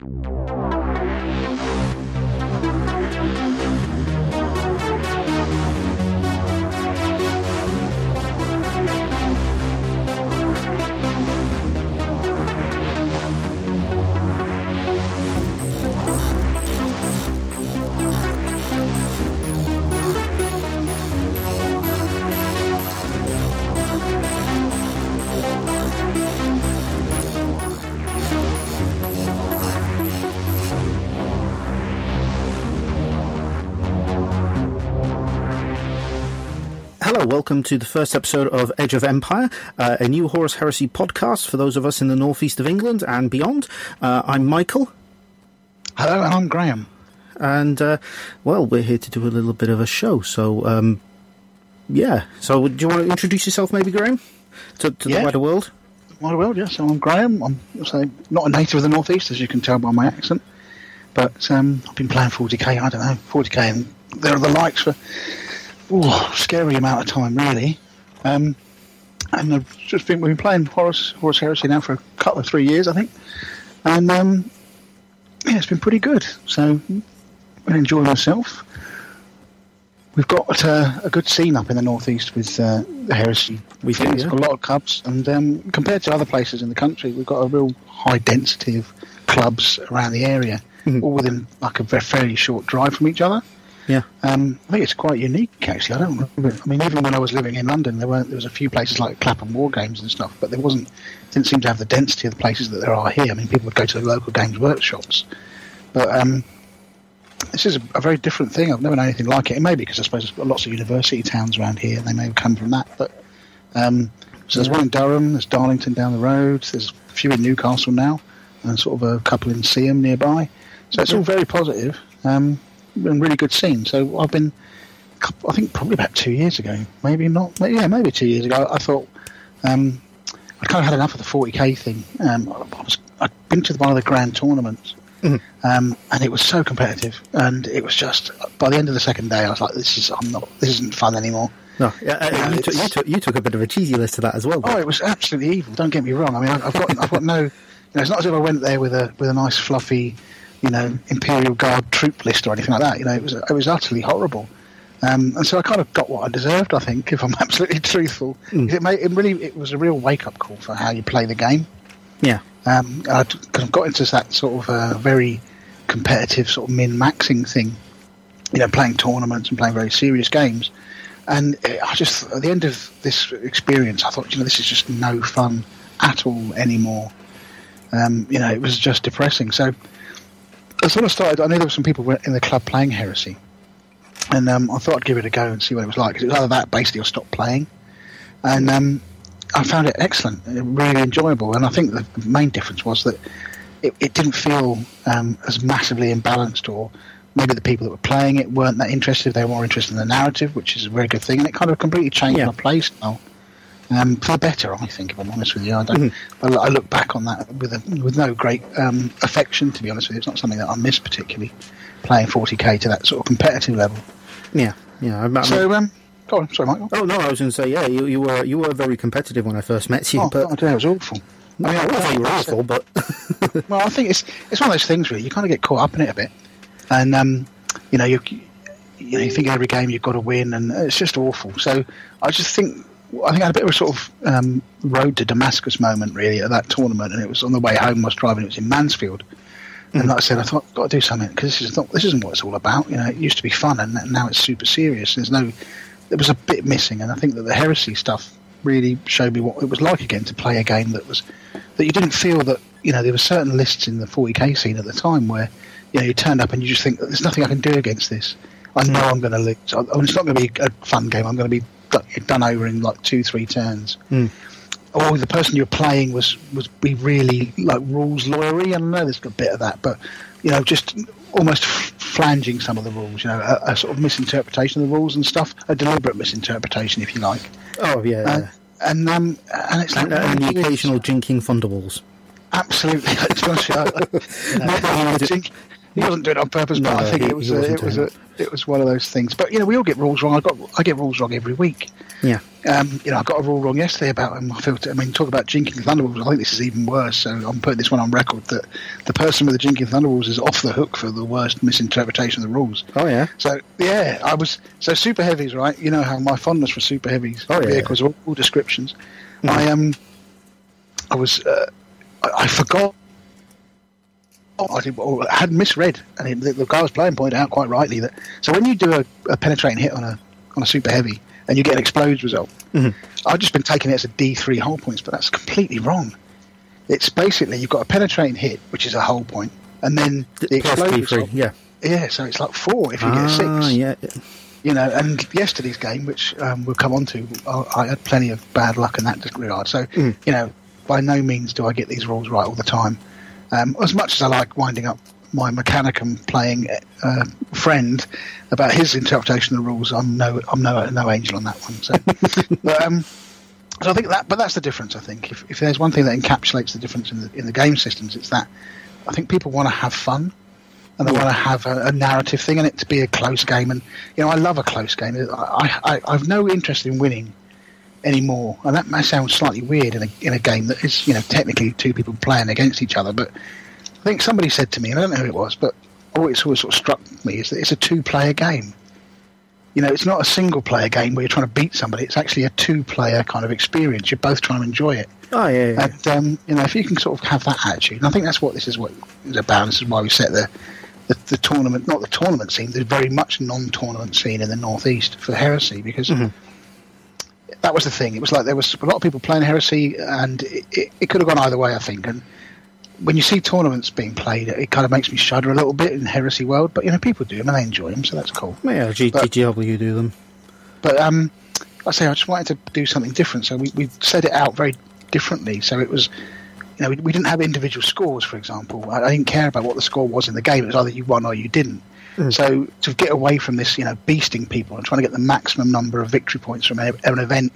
Hello, welcome to the first episode of Edge of Empire, uh, a new Horus Heresy podcast for those of us in the northeast of England and beyond. Uh, I'm Michael, Hello, and I'm Graham. and uh, well, we're here to do a little bit of a show. So, um, yeah. So, do you want to introduce yourself, maybe, Graham, to, to the wider world? Wider world, yes. So I'm Graham. I'm say, not a native of the northeast, as you can tell by my accent. But um, I've been playing 40k. I don't know 40k, and there are the likes for ooh, scary amount of time, really. Um, and I've just been we've been playing Horus Horus Heresy now for a couple of three years, I think. And um, yeah, it's been pretty good. So I enjoy myself. We've got uh, a good scene up in the northeast with uh, the Heresy. We do, It's yeah. got a lot of clubs, and um, compared to other places in the country, we've got a real high density of clubs around the area, Mhm. all within like a ve- fairly short drive from each other. Yeah. Um, I think it's quite unique, actually. I don't remember. I mean, even when I was living in London, there weren't. There was a few places like Clapham War Games and stuff, but there wasn't. Didn't seem to have the density of the places that there are here. I mean, people would go to the local games workshops, but um, this is a, a very different thing. I've never known anything like it. It may be because I suppose there's lots of university towns around here, and they may have come from that. But um, so there's one in Durham, there's Darlington down the road, there's a few in Newcastle now, and sort of a couple in Seaham nearby. So it's all very positive, um, and really good scene. So I've been, I think probably about two years ago, maybe not, maybe, yeah, maybe two years ago. I thought um, I kind of had enough of the 40k thing. Um, I was, I'd been to one of the grand tournaments, um, and it was so competitive, and it was just by the end of the second day, I was like, "This is I'm not, this isn't fun anymore." No, yeah, uh, you, took, you, took, you took a bit of a cheesy list to that as well. Oh, it was absolutely evil. Don't get me wrong. I mean, I've got I've got no. You know, it's not as if I went there with a with a nice fluffy, you know, Imperial Guard troop list or anything like that. You know, it was it was utterly horrible. Um, and so I kind of got what I deserved, I think, if I'm absolutely truthful. It, made, it really it was a real wake up call for how you play the game. yeah. Um, because I've got into that sort of uh, very competitive sort of min maxing thing, you know, playing tournaments and playing very serious games. And uh, I just, at the end of this experience, I thought, you know, this is just no fun at all anymore. Um, you know, it was just depressing. So I sort of started, I knew there were some people in the club playing Heresy. And um, I thought I'd give it a go and see what it was like. 'cause it was either that, basically, or stop playing. And um, I found it excellent, really enjoyable. And I think the main difference was that it, it didn't feel um, as massively imbalanced, or maybe the people that were playing it weren't that interested. They were more interested in the narrative, which is a very good thing. And it kind of completely changed Yeah. my play style. Um, for the better, I think. If I'm honest with you, I don't. I, I look back on that with a, with no great um, affection. To be honest with you, it's not something that I miss particularly. Playing 40k to that sort of competitive level. Yeah. Yeah. I, I mean- So, um, go on. Sorry, Michael. oh, no, I was going to say, yeah, you, you, were, you were very competitive when I first met you, Oh, but. I don't know, it was awful. No, I I wouldn't say you were awful, but. Well, I think it's it's one of those things really. You kind of get caught up in it a bit, and um, you know you you know you think every game you've got to win, and it's just awful. So I just think I think I had a bit of a sort of um, road to Damascus moment really at that tournament, and it was on the way home. I was driving. It was in Mansfield, and like I said, I thought I've got to do something because this is not this isn't what it's all about. You know, it used to be fun, and now it's super serious. There's no there was a bit missing, and I think that the heresy stuff really showed me what it was like again to play a game that was that you didn't feel that you know there were certain lists in the 40k scene at the time where you know you turned up and you just think there's nothing I can do against this. I know I'm going to lose. I, I mean, it's not going to be a fun game. I'm going to be do- done over in like two, three turns. Hmm. Or the person you're playing was was be really like rules lawyery. And I know there's a bit of that, but you know, just almost flanging some of the rules. You know, a, a sort of misinterpretation of the rules and stuff, a deliberate misinterpretation, if you like. Oh, yeah. Uh, yeah. and um, and it's like and, the occasional jinking thunderwolves. Absolutely. To be honest with you, I- Not that he was think- he wasn't doing it on purpose, but I think he- it was a, it was a, it was one of those things. But you know, we all get rules wrong. I got I get rules wrong every week, Yeah. Um, you know, I got a rule wrong yesterday about um, I feel. I mean, talk about jinking thunderwolves. I think this is even worse. So I'm putting this one on record that the person with the jinking thunderwolves is off the hook for the worst misinterpretation of the rules. Oh yeah. So yeah, I was so super heavies, right? You know how my fondness for super heavies Oh, yeah. vehicles, all, all descriptions. I um, I was uh, I, I forgot. I did, or had misread, and it, the, the guy was playing pointed out quite rightly that. So when you do a, a penetrating hit on a on a super heavy, and you get an explodes result, I've just been taking it as a D three whole points, but that's completely wrong. It's basically you've got a penetrating hit, which is a whole point, and then the explodes result. yeah. Yeah, so it's like four if you get a Ah, six yeah. you know, and yesterday's game, which um, we'll come on to, I, I had plenty of bad luck in that regard. So, Mm. you know, by no means do I get these rules right all the time. Um, as much as I like winding up my Mechanicum playing uh, friend about his interpretation of the rules, I'm no, I'm no, no angel on that one. So, but, um, so I think that, but that's the difference. I think if, if there's one thing that encapsulates the difference in the in the game systems, it's that I think people want to have fun and they want to have a, a narrative thing and it to be a close game. And you know, I love a close game. I, I, I've no interest in winning anymore, and that may sound slightly weird in a in a game that is you know technically two people playing against each other. But I think somebody said to me, and I don't know who it was, but always always sort of struck me is that it's a two player game. You know, it's not a single player game where you're trying to beat somebody. It's actually a two player kind of experience. You're both trying to enjoy it. Oh yeah. yeah. And um, you know, if you can sort of have that attitude, and I think that's what this is what is about. This is why we set the, the the tournament, not the tournament scene, there's very much non-tournament scene in the northeast for Heresy, because that was the thing. It was like there was a lot of people playing Heresy, and it, it, it could have gone either way, I think. And when you see tournaments being played, it kind of makes me shudder a little bit in Heresy world. But you know, people do them and they enjoy them, so that's cool. yeah, G- but- do them. But um, I say I just wanted to do something different, so we we set it out very differently. So it was, you know, we, we didn't have individual scores, for example. I, I didn't care about what the score was in the game. It was either you won or you didn't. So to get away from this, you know, beasting people and trying to get the maximum number of victory points from an event,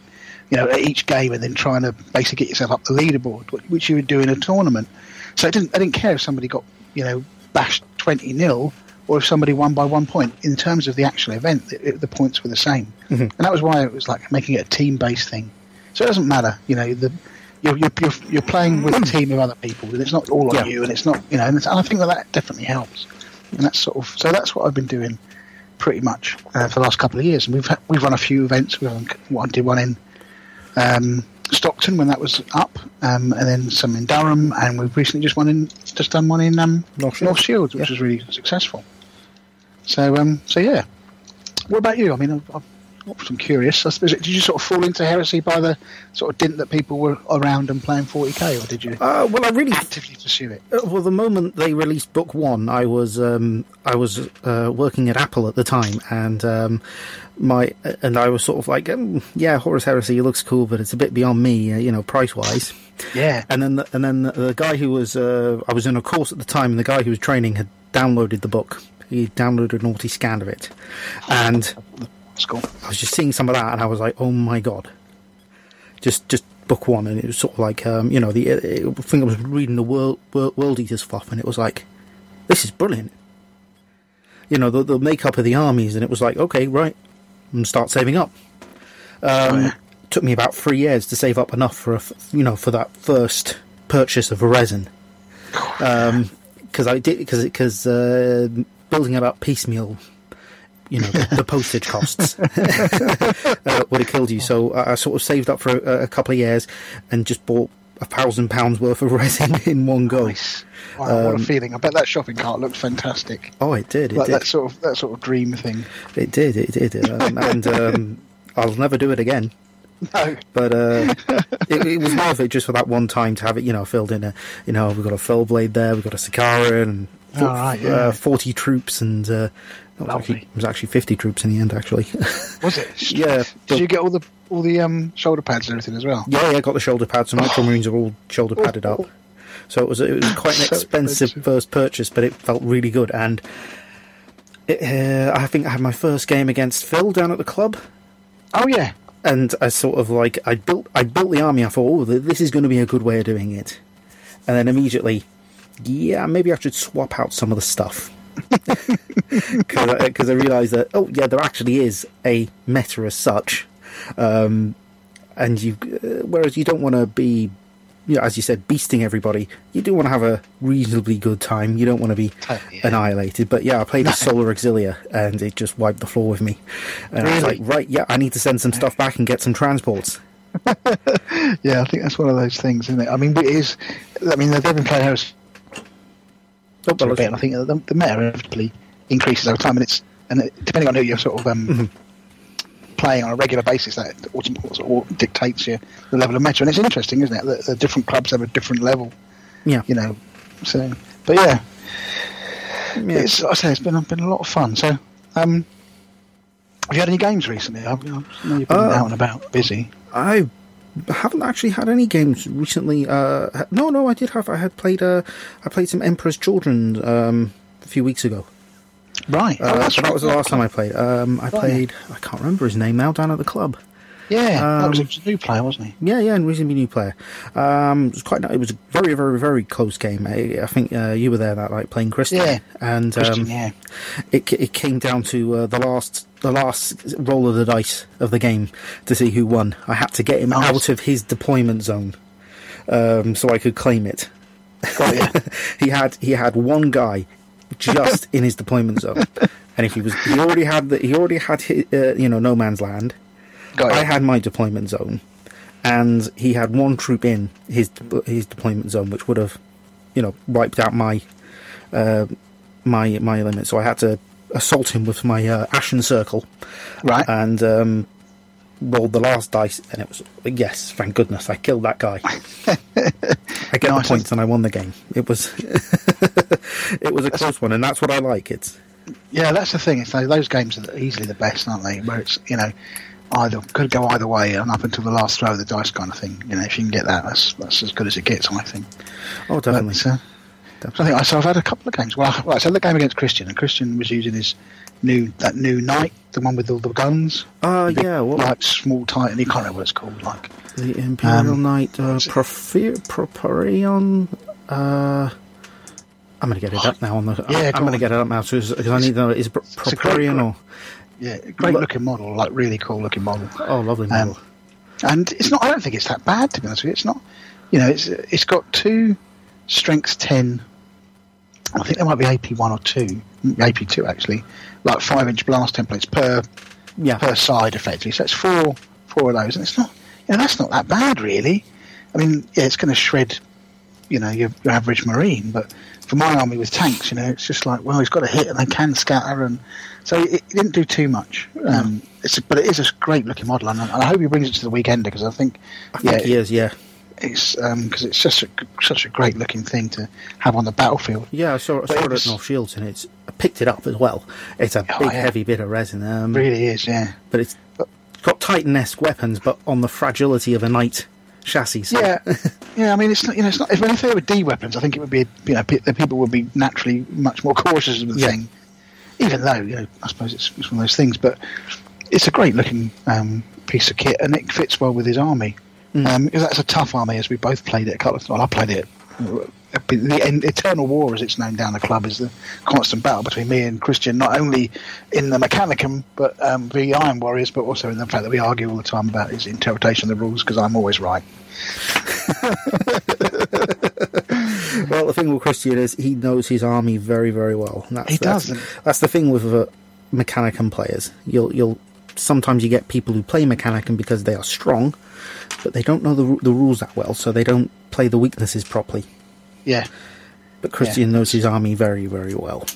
you know, at each game, and then trying to basically get yourself up the leaderboard, which you would do in a tournament. So I didn't, I didn't care if somebody got, you know, bashed twenty 0 or if somebody won by one point. In terms of the actual event, it, it- the points were the same, mm-hmm. and that was why it was like making it a team-based thing. So it doesn't matter, you know, the you're you're, you're, you're playing with a team of other people, and it's not all on Yeah. you, and it's not, you know, and, it's, and I think that that definitely helps. And that's sort of so that's what I've been doing pretty much uh, for the last couple of years. And we've we've run a few events. We one did one in um, Stockton when that was up, um, and then some in Durham, and we've recently just one in just done one in um, North Shields. Shields, which was really successful. So um, so yeah. What about you? I mean, I've, I've, I'm curious. I suppose, did you sort of fall into heresy by the sort of dint that people were around and playing 40k, or did you Uh, well, I really actively pursue it? Uh, Well, the moment they released book one, I was um, I was uh, working at Apple at the time, and um, my and I was sort of like, um, yeah, Horus Heresy looks cool, but it's a bit beyond me, uh, you know, price wise. Yeah. And then the, and then the, the guy who was uh, I was in a course at the time, and the guy who was training had downloaded the book. He downloaded an naughty scan of it, and That's cool. I was just seeing some of that, and I was like, "Oh my god!" Just, just book one, and it was sort of like, um, you know, the uh, I think I was reading the World World, World Eaters fluff, and it was like, "This is brilliant." You know, the the makeup of the armies, and it was like, "Okay, right, and start saving up." Um, Took me about three years to save up enough for a, you know, for that first purchase of a resin, because I did because because uh, building it up piecemeal you know the, the postage costs uh, would have killed you. So I, I sort of saved up for a, a couple of years and just bought a thousand pounds worth of resin in one go. Nice. Wow, what a feeling! I bet that shopping cart looked fantastic. Oh, it did. It Like did. that sort of that sort of dream thing. It did. It did. Um, and um, I'll never do it again. No, But uh, it, it was worth it just for that one time to have it, you know, filled in. A, you know, we've got a Fell Blade there, we've got a Sicaran, and Oh, right, yeah. uh, forty troops, and uh, it, was actually, it was actually fifty troops in the end, actually. was it? Yeah, Did you get all the all the um, shoulder pads and everything as well? Yeah, yeah, got the shoulder pads. and Ultramarines are all shoulder padded up. So it was it was quite an So expensive expensive. first purchase, but it felt really good. And it, uh, I think I had my first game against Phil down at the club, Oh yeah. and I sort of like I built I built the army. I thought, oh, this is going to be a good way of doing it. And then immediately, yeah, maybe I should swap out some of the stuff. Because I, 'cause I realised that, oh, yeah, there actually is a meta as such. Um, and you uh, whereas you don't want to be you know, as you said, beasting everybody. You do want to have a reasonably good time. You don't want to be Totally, yeah. annihilated. But yeah, I played No. Solar Auxilia, and it just wiped the floor with me. And I was like, Really? right, yeah, I need to send some stuff back and get some transports. Yeah, I think that's one of those things, isn't it? I mean, it is. I mean, they've been playing Heresy Oh, well, a bit, and I think the, the meta inevitably increases over time, and it's and it, depending on who you're sort of um, Mm-hmm. playing on a regular basis, that ultimately sort of dictates your the level of meta, and it's interesting, isn't it? That the different clubs have a different level, yeah, you know. So, but yeah, yeah. it's like I say it's been been a lot of fun. So, um, have you had any games recently? I, I know you've been Uh, out and about, busy. I haven't actually had any games recently. Uh, no, no, I did have. I had played. Uh, I played some Emperor's Children um, a few weeks ago. Right. Uh, oh, that's that was the last time I played. Um, I played. I can't remember his name now. Down at the club. Yeah, that was um, a new player, wasn't he? Yeah, yeah, and reasonably new player. Um, it was quite. It was a very, very, very close game. I, I think uh, you were there that night playing Christian. Yeah. and Christian, um, yeah. it it came down to uh, the last the last roll of the dice of the game to see who won. I had to get him Nice. out of his deployment zone um, so I could claim it. Got ya. he had he had one guy just in his deployment zone, and if he was he already had the, he already had hi uh, you know no man's land. Got I had my deployment zone, and he had one troop in his his deployment zone, which would have, you know, wiped out my uh, my my limit. So I had to assault him with my uh, Ashen Circle, right. and um, rolled the last dice, and it was yes, thank goodness, I killed that guy. I get Nice. the points, and I won the game. It was it was a close one, and that's what I like. It's Yeah, that's the thing. It's those, those games are easily the best, aren't they? Where it's you know either could go either way and up until the last throw of the dice kind of thing. You know, if you can get that, that's that's as good as it gets, I think. oh definitely. But, uh, I think so. I've had a couple of games. Well, I- right, so the game against Christian, and Christian was using his new that new knight, the one with all the guns. Uh, yeah, what, like small titan. You can't remember what it's called. Like The Imperial Um, Knight, uh, what's it? Porphyrion. Uh, I'm going to get it up now. On the, Yeah, I'm going to get it up now because I need to know is it Pro- It's a great Porphyrion or yeah, great Look- looking model, like really cool looking model. oh, lovely Um, model. and it's not. I don't think it's that bad to be honest with you. It's not. You know, it's it's got two strengths ten. I think there might be AP one or two, AP two actually, like five inch blast templates per yeah, per side effectively. So it's four four of those, and it's not. You know, that's not that bad really. I mean, yeah, it's going to shred. You know, your, your average marine, but for my army with tanks, you know, it's just like, well, he's got a hit and they can scatter, and so it, it didn't do too much. Um, a, but it is a great looking model, and, I- and I hope he brings it to the weekend because I think, I think yeah, he is. Yeah, it's because it's such a such a great looking thing to have on the battlefield. yeah. I saw, I saw it at North Shields and it's I picked it up as well. It's a Oh, big, yeah. heavy bit of resin. Um, really is, yeah, but it's got Titan-esque weapons, but on the fragility of a knight chassis. yeah, yeah. I mean, it's not you know, it's not. If, if they were D weapons, I think it would be you know, the people would be naturally much more cautious of the Yeah. thing. Even though you know, I suppose it's, it's one of those things, but it's a great looking um, piece of kit, and it fits well with his army. Um, because that's a tough army, as we both played it a couple of Well, I played it. The Eternal War, as it's known down the club, is the constant battle between me and Christian, not only in the Mechanicum, but um, the Iron Warriors, but also in the fact that we argue all the time about his interpretation of the rules, because I'm always right. Well, the thing with Christian is he knows his army very, very well. That's, He does. That's the thing with uh, Mechanicum players. You'll, you'll sometimes you get people who play Mechanicum because they are strong, but they don't know the the rules that well, so they don't play the weaknesses properly. Yeah, But Christian knows his army very, very well.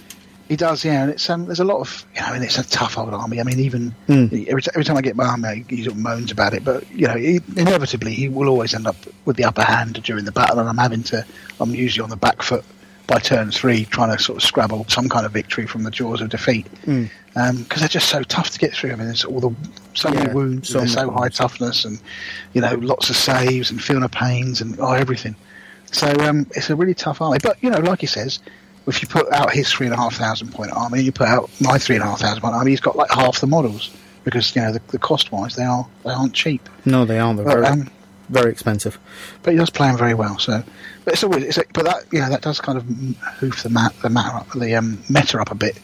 He does, yeah. And it's um, there's a lot of, you know, mean, it's a tough old army. I mean, even Mm. every, every time I get my army, he sort of moans about it. But you know, he, inevitably, he will always end up with the upper hand during the battle, and I'm having to, I'm usually on the back foot by turn three, trying to sort of scrabble some kind of victory from the jaws of defeat. Mm. Because they're just so tough to get through. I mean, there's all the so Yeah, many wounds, so and so high toughness, and you know, lots of saves and feeling of pains and oh, everything. So um, it's a really tough army. But you know, like he says, if you put out his three and a half thousand point army, you put out my three and a half thousand point army, he's got like half the models because you know the, the cost wise they are they aren't cheap. No, they aren't. They're But, very, um, very expensive. but he does play them very well. So, but it's always it's a, but that know that does kind of hoof the mat the matter up the um, meta up a bit.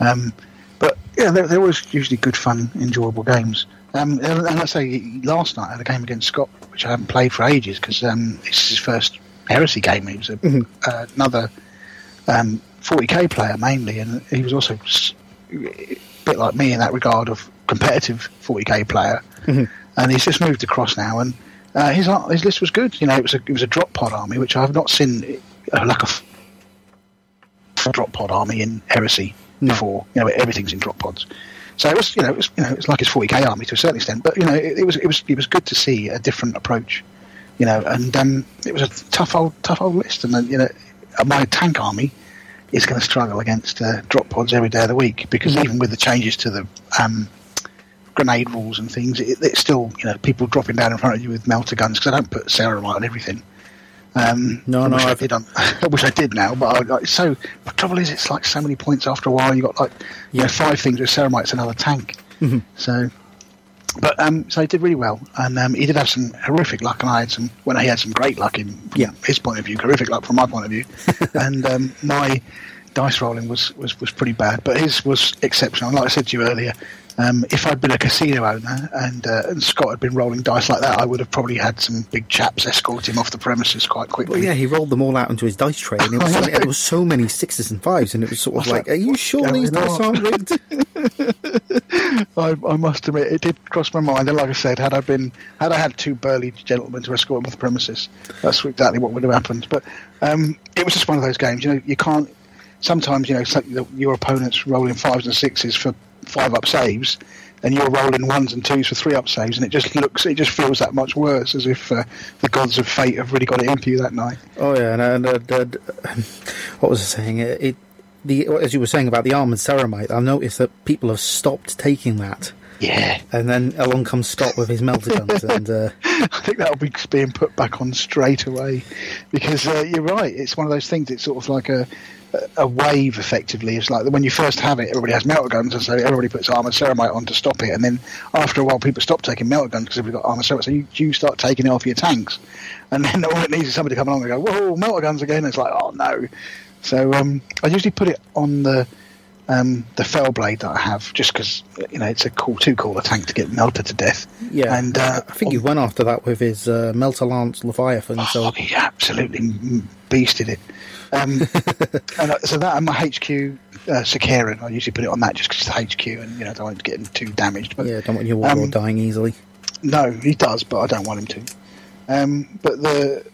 Um, but yeah, they're, they're always usually good, fun, enjoyable games. Um, and, and I say last night I had a game against Scott, which I haven't played for ages because um, it's his first heresy game. He was a, uh, another um, 40k player mainly, and he was also a bit like me in that regard of competitive 40k player. And he's just moved across now, and uh, his his list was good. You know, it was a it was a drop pod army, which I have not seen uh, like a f- drop pod army in heresy No. before. You know, everything's in drop pods. So it was, you know, it was, you know, it's like his 40k army to a certain extent, but you know, it, it was, it was, it was good to see a different approach, you know, and um, it was a tough old, tough old list, and then you know, my tank army is going to struggle against uh, drop pods every day of the week because even with the changes to the um, grenade rules and things, it, it's still, you know, people dropping down in front of you with melter guns because I don't put ceramite on everything. Um, No, I no, I I've- did. On, I wish I did now, but I, so. The trouble is, it's like so many points after a while. You got like you know, five things with ceramite's another tank. So, but um, so he did really well, and um, he did have some horrific luck, and I had some. When he had some great luck in Yeah. his point of view, horrific luck from my point of view, and um, my dice rolling was, was, was pretty bad, but his was exceptional. Like I said to you earlier, um, if I'd been a casino owner and, uh, and Scott had been rolling dice like that, I would have probably had some big chaps escort him off the premises quite quickly. Well, yeah, he rolled them all out into his dice tray, and it was suddenly- there was so many sixes and fives, and it was sort of like, that? "Are you sure these dice aren't rigged?" I, I must admit, it did cross my mind. And like I said, had I been, had I had two burly gentlemen to escort him off the premises, that's exactly what would have happened. But um, it was just one of those games. You know, you can't. Sometimes, you know, your opponent's rolling fives and sixes for five up saves, and you're rolling ones and twos for three up saves, and it just looks, it just feels that much worse, as if uh, the gods of fate have really got it in for you that night. Oh yeah, and, and, and what was I saying? It, it the as you were saying about the armored ceramite, I noticed that people have stopped taking that, Yeah, and then along comes Scott with his melter guns, and uh, I think that'll be being put back on straight away because uh, you're right. It's one of those things. It's sort of like a a wave, effectively. It's like when you first have it, everybody has melter guns, and so everybody puts armor ceramite on to stop it. And then after a while, people stop taking melter guns because they've got armor ceramite. So you, you start taking it off your tanks, and then all it needs is somebody to come along and go, "Whoa, melter guns again!" it's like, "Oh no." So um, I usually put it on the um, the fell blade that I have, just because you know it's a cool, too cool a tank to get melted to death. yeah, and uh, I think you went after that with his uh, melter lance leviathan. So Oh, he absolutely beasted it. Um, and uh, so that and my HQ uh, Sicaran, I usually put it on that just because it's the HQ and you know I don't want it to get too damaged. But yeah, don't want your warlord Um, dying easily. no, he does, but I don't want him to. Um, but the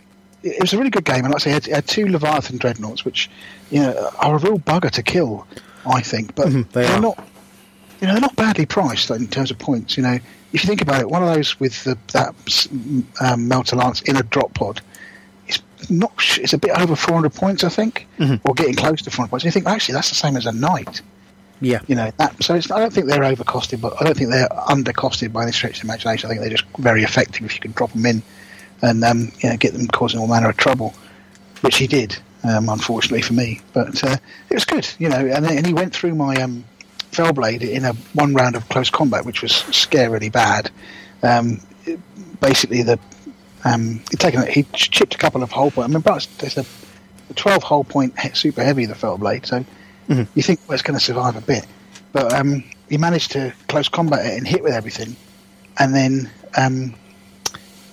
it was a really good game, and like I say, it had, it had two Leviathan dreadnoughts, which you know are a real bugger to kill, I think. But Mhm, they are not, you know, they're not badly priced in terms of points. You know, if you think about it, one of those with the, that um, melter lance in a drop pod, it's not, it's a bit over 400 points, I think, Mhm. or getting close to 400 points. And you think actually that's the same as a knight Yeah, you know that so it's, I don't think they're overcosted but I don't think they're undercosted by any stretch of imagination I think they're just very effective if you can drop them in and um, you know get them causing all manner of trouble which he did um, unfortunately for me. But uh, it was good you know and, and he went through my um, Fellblade in a one round of close combat which was scarily bad. Um, it- basically the um, he'd taken he chipped a couple of hull points. I mean but there's a, a 12 hull point super heavy the Fellblade so you think well, it's going to survive a bit, but um, he managed to close combat it and hit with everything, and then um,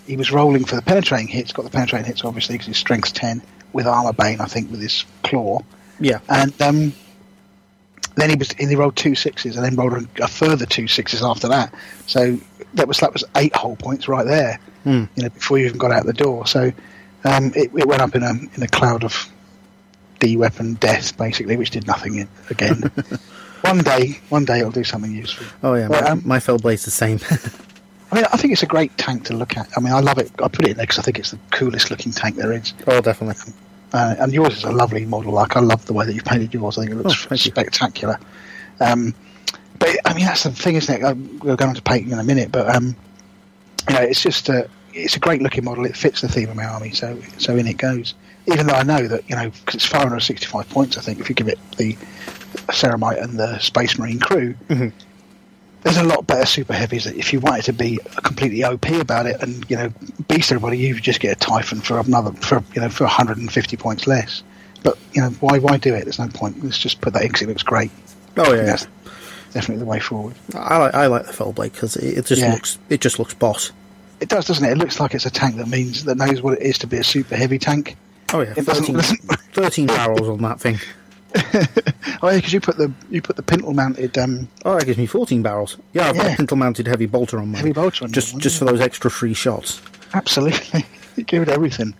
he was rolling for the penetrating hits. Got the penetrating hits obviously because his strength's ten with armor bane, I think, with his claw, yeah, and um, then he was and he rolled two sixes and then rolled a, a further two sixes after that. So that was that was eight whole points right there. Hmm. You know, before you even got out the door. So um, it, it went up in a in a cloud of D weapon death, basically, which did nothing in, again. one day, one day it'll do something useful. Oh yeah, But, my, um, my Fellblade's the same. I mean, I think it's a great tank to look at. I mean, I love it. I put it in there because I think it's the coolest looking tank there is. oh, definitely. Uh, and yours is a lovely model. Like I love the way that you painted yours. I think it looks Oh, spectacular. Um, but I mean, that's the thing, isn't it? Um, We'll go on to painting in a minute, but um, you know, it's just a it's a great looking model. It fits the theme of my army, so so in it goes. Even though I know that you know, because it's 565 points, I think if you give it the Ceramite and the Space Marine crew. Mhm. There's a lot better super heavies that if you wanted to be completely OP about it and you know beast everybody, you just get a Typhon for another for you know for 150 points less. But you know why why do it? There's no point. Let's just put that in 'cause it looks great. Oh yeah, Yes. definitely the way forward. I like I like the Fellblade because it, it just Yeah. looks it just looks boss. It does, doesn't it? It looks like it's a tank that means that knows what it is to be a super heavy tank. Oh yeah, It doesn't- 13, doesn't- 13 barrels on that thing. Oh, yeah, because you put the you put the pintle mounted um, Oh, that gives me 14 barrels. Yeah, I've got a pintle mounted heavy bolter on mine. Heavy bolter on just one, just for those extra free shots. absolutely. you give it everything.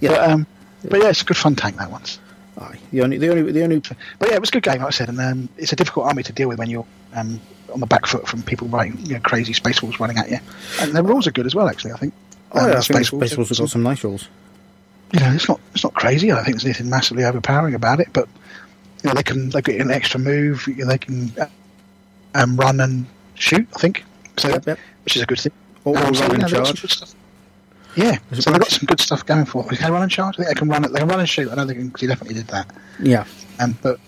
Yeah. But um, but yeah, it's a good fun tank that one's. Aye. The only the only the only But yeah, it was a good game, like I said, and um, it's a difficult army to deal with when you're um, on the back foot from people writing you know, crazy space wolves running at you. And the rules are good as well, actually. I think. oh Um, yeah, the I think Space Space Wolves Wolves have got some nice rules. you know, it's not it's not crazy. I don't think there's anything massively overpowering about it, but you know, they can they get an extra move. You know, they can um, run and shoot. I think so, Yep, yep. which is a good thing. Or, or Um, so, run you and they've got some charge. Yeah, so they've got some good stuff going for them. Can they run and charge? I think they can run. They can run and shoot. I know they can. he definitely did that. Yeah. Um, but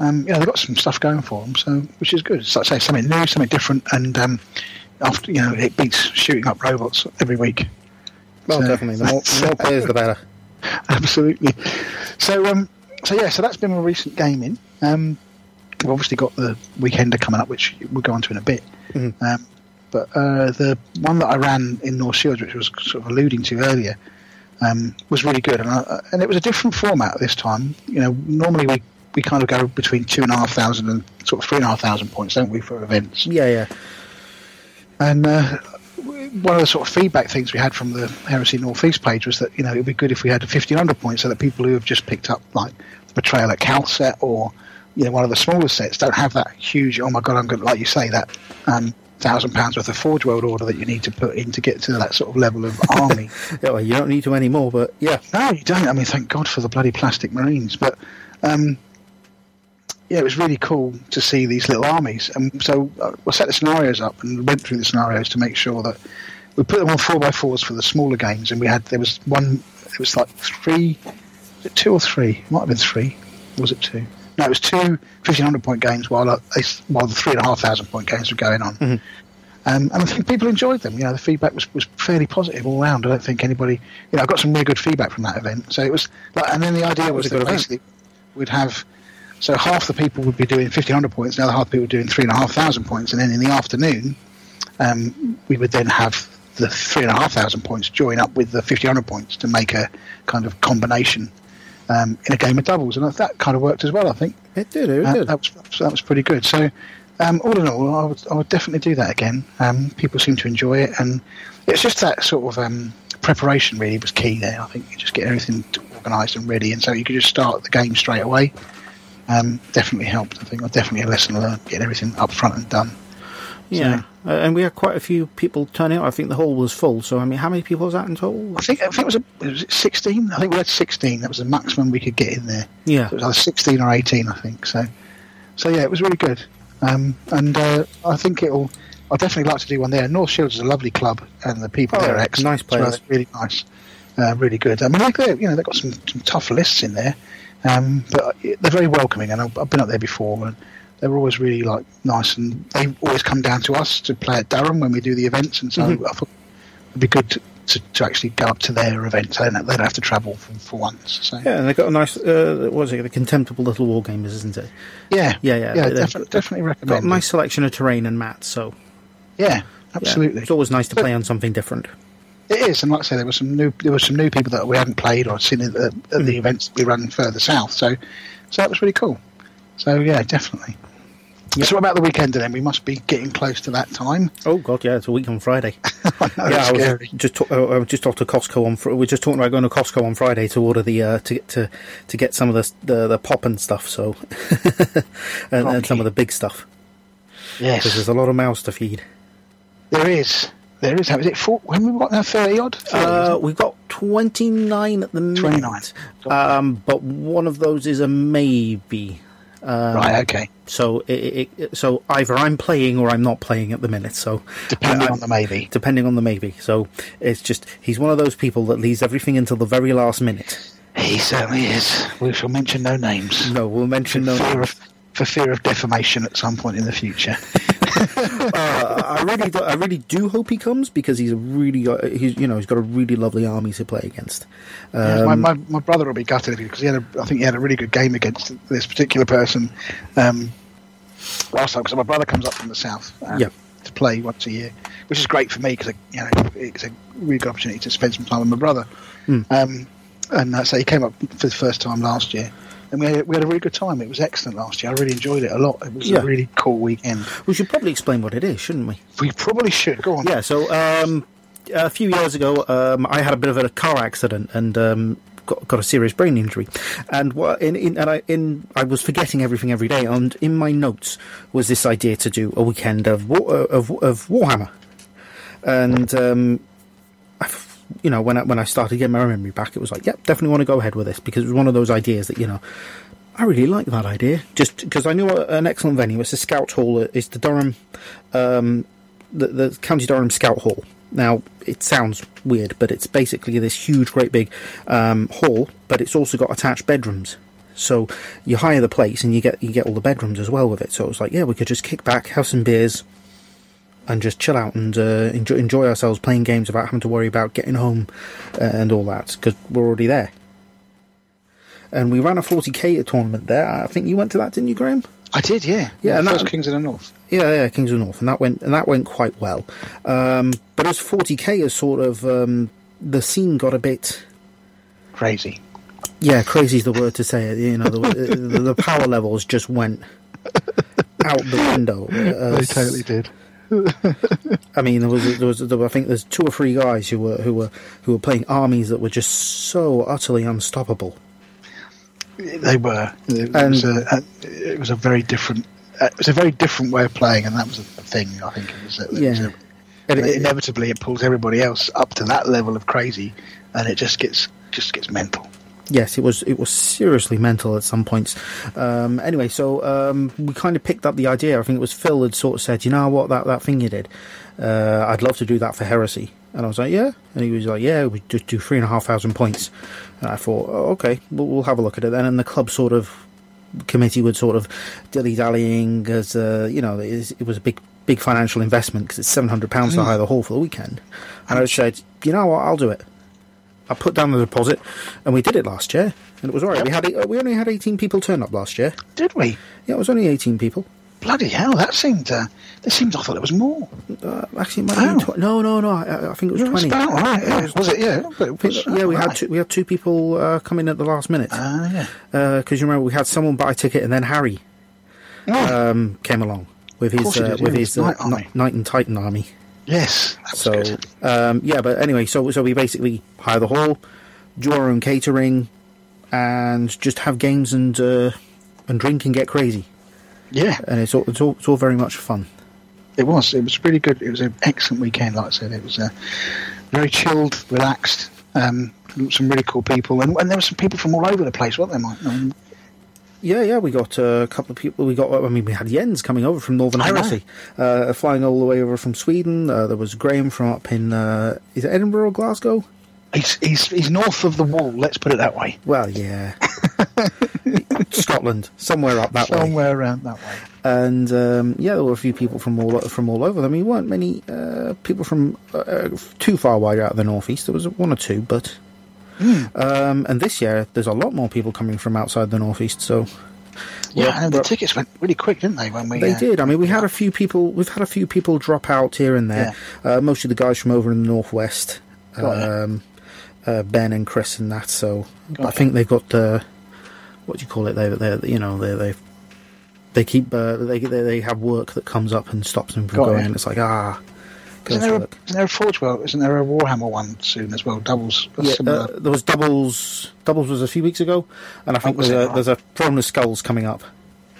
um, you know, they've got some stuff going for them, so which is good. So like I say something new, something different, and um, after you know, it beats shooting up robots every week. Well, So- definitely. The more, the more players, the better. Absolutely. So, um, so yeah, so that's been my recent gaming. Um, we've obviously got the weekender coming up, which we'll go on to in a bit. Mhm. Um, but uh, the one that I ran in North Shields, which I was sort of alluding to earlier, um, was really good, and, I, and it was a different format this time. You know, normally we, we kind of go between two and a half thousand and sort of three and a half thousand points, don't we, for events? Yeah, yeah. And uh, one of the sort of feedback things we had from the Heresy Northeast page was that you know it would be good if we had 1500 points so that people who have just picked up like Betrayal at Calth set or you know one of the smaller sets don't have that huge oh my god I'm going to like you say that um, thousand pounds worth of Forge World order that you need to put in to get to that sort of level of army. Yeah, well, you don't need to anymore, but yeah. No, you don't. I mean, thank God for the bloody plastic Marines. But um, yeah, it was really cool to see these little armies. And so uh, we set the scenarios up and went through the scenarios to make sure that we put them on four by fours for the smaller games. And we had there was one. It was like three, was it two or three? It might have been three. Or was it two? No, it was two 1500 point games while uh, while the three and a half thousand point games were going on. Um, and I think people enjoyed them. You know, the feedback was, was fairly positive all round. I don't think anybody, you know, I got some really good feedback from that event. So it was, like, and then the idea was was that event. basically we'd have, so half the people would be doing 1500 points, the other half the people doing three and a half thousand points, and then in the afternoon, um, we would then have the three and a half thousand points join up with the 1500 points to make a kind of combination um, in a game of doubles, and that kind of worked as well. I think. It did, it Uh, did. that was that was pretty good. So, um, all in all, I would, I would definitely do that again. Um, people seem to enjoy it, and it's just that sort of um, preparation really was key there. I think you just get everything organised and ready, and so you could just start the game straight away. Um, definitely helped. I think or definitely a lesson learned. Getting everything up front and done. yeah. Uh, and we had quite a few people turning out. I think the hall was full. So, I mean, how many people was that in total? I think I think it was a was it sixteen. I think we had sixteen. That was the maximum we could get in there. Yeah. It was either 16 or 18, I think. So, so yeah, it was really good. Um, and uh, I think it'll. I'd definitely like to do one there. North Shields is a lovely club, and the people Oh, there are excellent. nice players. Really nice, uh, really good. I mean, like they, you know, they've got some, some tough lists in there, um, but they're very welcoming. And I've, I've been up there before, and they're always really like nice. And they always come down to us to play at Durham when we do the events. And so Mhm. I thought it'd be good to, to, to actually go up to their events. They don't, they don't have to travel for, for once. So Yeah, and they've got a nice, uh, what was it, the contemptible little war gamers, isn't it? yeah, Yeah, yeah. yeah, definitely, definitely Got recommend. a nice selection of terrain and mats, so Yeah, yeah, absolutely. it's always nice to play on something different. It is, and like I say, there were some new there were some new people that we hadn't played or seen at, at Hmm. the events we run further south. So, so that was really cool. So yeah, definitely. Yeah. So what about the weekend then? We must be getting close to that time. Oh god, yeah, it's a week on Friday. I know, yeah, I was scary. just talk, uh, I was just talked to Costco on. Fr- We are just talking about going to Costco on Friday to order the uh, to get to to get some of the the, the pop and stuff. So and, and some of the big stuff Yes, because there's a lot of mouths to feed. there is. There is. Is it four? When we got now thirty odd? Uh, we've got 29 at the minute. 29. Um, but one of those is a maybe. Um, right. Okay. So it, it, so either I'm playing or I'm not playing at the minute. So Depending I- on the maybe. depending on the maybe. So it's just he's one of those people that leaves everything until the very last minute. He certainly is. We shall mention no names. No, we'll mention no. fear names. of, for fear of defamation at some point in the future. Uh, I really, do, I really do hope he comes because he's a really, uh, he's you know, he's got a really lovely army to play against. Yeah, Um, my, my, my brother will be gutted if he because he had a, I think he had a really good game against this particular person, um, last time because my brother comes up from the south. Um, Yeah. To play once a year, which is great for me because you know it's a really good opportunity to spend some time with my brother. Hmm. Um, and uh, so he came up for the first time last year, and we had, we had a really good time. It was excellent last year. I really enjoyed it a lot. It was Yeah. a really cool weekend. We should probably explain what it is, shouldn't we? We probably should go on. Yeah, so um, a few years ago, um, I had a bit of a car accident and um, got, got a serious brain injury, and what in, in and I in I was forgetting everything every day. And in my notes was this idea to do a weekend of War, of, of Warhammer, and um, you know when I, when I started getting my memory back, it was like, yep, definitely want to go ahead with this because it was one of those ideas that you know. I really like that idea, just because I knew an excellent venue. It's the Scout Hall. It's the Durham um, the, the County Durham Scout Hall. Now, it sounds weird, but it's basically this huge, great big um, hall, but it's also got attached bedrooms. So you hire the place and you get you get all the bedrooms as well with it. So it was like, yeah, we could just kick back, have some beers, and just chill out and uh, enjoy, enjoy ourselves playing games without having to worry about getting home uh, and all that because we're already there. And we ran a 40k tournament there. I think you went to that, didn't you, Graham? I did. Yeah, Yeah, and First that- Kings of the North. Yeah, yeah, Kings of the North, and that went and that went quite well. Um, but as 40k, is sort of um, the scene got a bit, Crazy. yeah, crazy is the word to say it. You know, the, the, the power levels just went out the window. Uh, they totally did. I mean, there was, there was, there were, I think there's two or three guys who were who were who were playing armies that were just so utterly unstoppable. They were. It And- was a, a, it was a very different. Uh, it was a very different way of playing, and that was a thing. I think it was. A, it was Yeah. a- And and it- inevitably, it pulls everybody else up to that level of crazy, and it just gets just gets mental. Yes, it was. It was seriously mental at some points. Um, anyway, so um, we kind of picked up the idea. I think it was Phil had sort of said, "You know what? That that thing you did, uh, I'd love to do that for Heresy." And I was like, "Yeah," and he was like, "Yeah, we just do three and a half thousand points." And I thought, oh, "Okay, we'll, we'll have a look at it then." And the club sort of committee would sort of dilly dallying as uh, you know, it, it was a big big financial investment because it's seven hundred pounds to hire the hall for the weekend. And I said, "You know what? I'll do it." I put down the deposit, and we did it last year, and it was all right. We had we only had eighteen people turn up last year. Did we? Yeah, it was only eighteen people. Bloody hell! That seemed. Uh, that seemed. I thought it was more. Uh, actually, it might have been Oh. tw- no, no, no. I, I think it was It was twenty. about right. Yeah. Was it? Yeah. It was, yeah, we had two, we had two people uh, come in at the last minute Ah, yeah. because you remember we had someone buy a ticket, and then Harry Oh, um, came along with his uh, did, with his with uh, Knight Army. Knight- Knight and Titan army. Yes. So um, yeah, but anyway, so so we basically hire the hall, do our own catering, and just have games and uh, and drink and get crazy. Yeah, And it's all, it's all it's all very much fun. it was. It was really good. It was an excellent weekend. Like I said, it was uh, very chilled, relaxed. Um, some really cool people, and, and there were some people from all over the place, weren't there, Mike? Um, Yeah, yeah, we got uh, a couple of people. We got, I mean, we had Jens coming over from Northern I know. Heresy, uh, flying all the way over from Sweden. Uh, there was Graham from up in, uh, is it Edinburgh or Glasgow? he's, he's he's north of the wall. Let's put it that way. Well, yeah. Scotland, somewhere up that way. Somewhere around that way. And um, yeah, there were a few people from all from all over. I mean, weren't many uh, people from uh, too far wide out of the northeast. There was one or two, but Hmm. um, and this year there's a lot more people coming from outside the northeast. So Yeah, and the tickets went really quick, didn't they? When we They uh, did. I mean, we had a few people. We've had a few people drop out here and there. Uh, mostly the guys from over in the northwest, um, uh, Ben and Chris and that. So I think they've got uh, what do you call it? They, they, you know, they, they, they keep uh, they, they, they have work that comes up and stops them from Got going. And it's like ah, Isn't there, a, isn't there a Forge World? Isn't there a Warhammer one soon as well? Doubles. Yeah, uh, there was doubles. Doubles was a few weeks ago, and I think Oh, there's a, there's a Throne of Skulls coming up.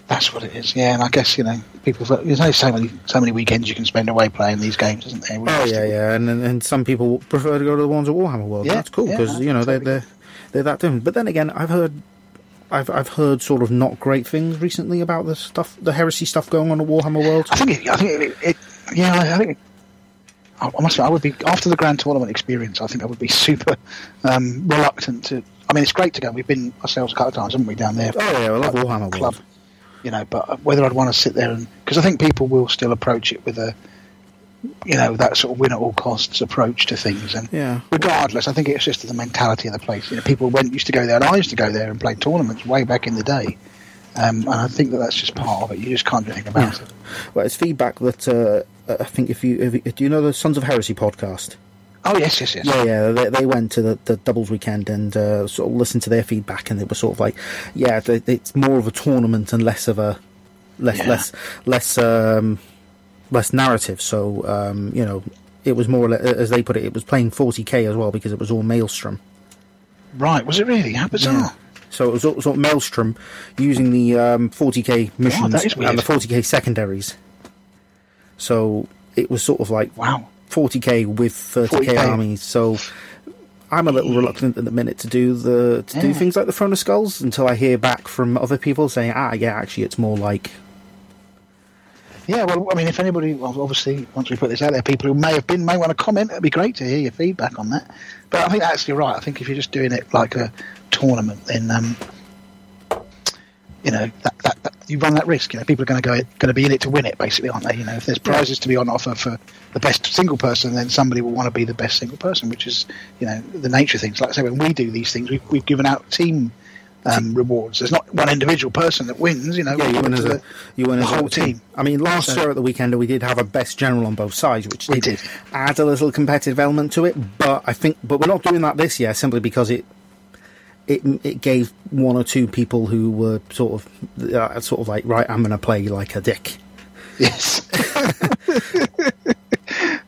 That's what it is. Yeah, and I guess you know people. There's only so many so many weekends you can spend away playing these games, isn't there? We Oh yeah, to- yeah, and and and some people prefer to go to the ones at Warhammer World. Yeah, That's cool yeah, because you know they're they're they're that different. But then again, I've heard. I've I've heard sort of not great things recently about the stuff, the heresy stuff going on at Warhammer World. I think. It, I think. It, it, yeah, I think. I I must. Say, I would be after the grand tournament experience. I think I would be super um, reluctant to. I mean, it's great to go. We've been ourselves a couple of times, haven't we, down there? Oh yeah, I love Warhammer club. World. You know, but whether I'd want to sit there and because I think people will still approach it with a, you know, that sort of win at all costs approach to things. And Yeah, regardless, I think it's just the mentality of the place. You know, people went used to go there, and I used to go there and play tournaments way back in the day. Um, and I think that that's just part of it. You just can't do anything about Yeah. it. Well, it's feedback that uh, I think if you, if you do you know the Sons of Heresy podcast? Oh yes, yes, yes. Yeah, yeah. They, they went to the, the doubles weekend and uh, sort of listened to their feedback, and they were sort of like, yeah, it's more of a tournament and less of a less Yeah. less less um, less narrative. So um, you know, it was more as they put it, it was playing 40k as well because it was all Maelstrom. Right, was it really? How bizarre. So it was all sort of Maelstrom using the um, 40k missions and the 40k secondaries. So it was sort of like Wow. 40k with 30k 40K. armies. So I'm a little reluctant at the minute to do the to do things like the Throne of Skulls until I hear back from other people saying, ah, yeah, actually, it's more like Yeah, well, I mean, if anybody, well, obviously, once we put this out there, people who may have been may want to comment. It'd be great to hear your feedback on that. But I think that's you're right. I think if you're just doing it like a tournament, then um, you know that, that, that you run that risk. You know, people are going to go going to be in it to win it, basically, aren't they? You know, if there's prizes to be on offer for the best single person, then somebody will want to be the best single person, which is you know the nature of things. Like I say, when we do these things, we've, we've given out team. Um, rewards. There's not one individual person that wins. You know, yeah, you win as a the- you win the as a whole team. team. I mean, last So- year at the weekend we did have a best general on both sides, which We did, did. add a little competitive element to it. But I think, but we're not doing that this year simply because it. It, it gave one or two people who were sort of uh, sort of like right I'm going to play like a dick Yes.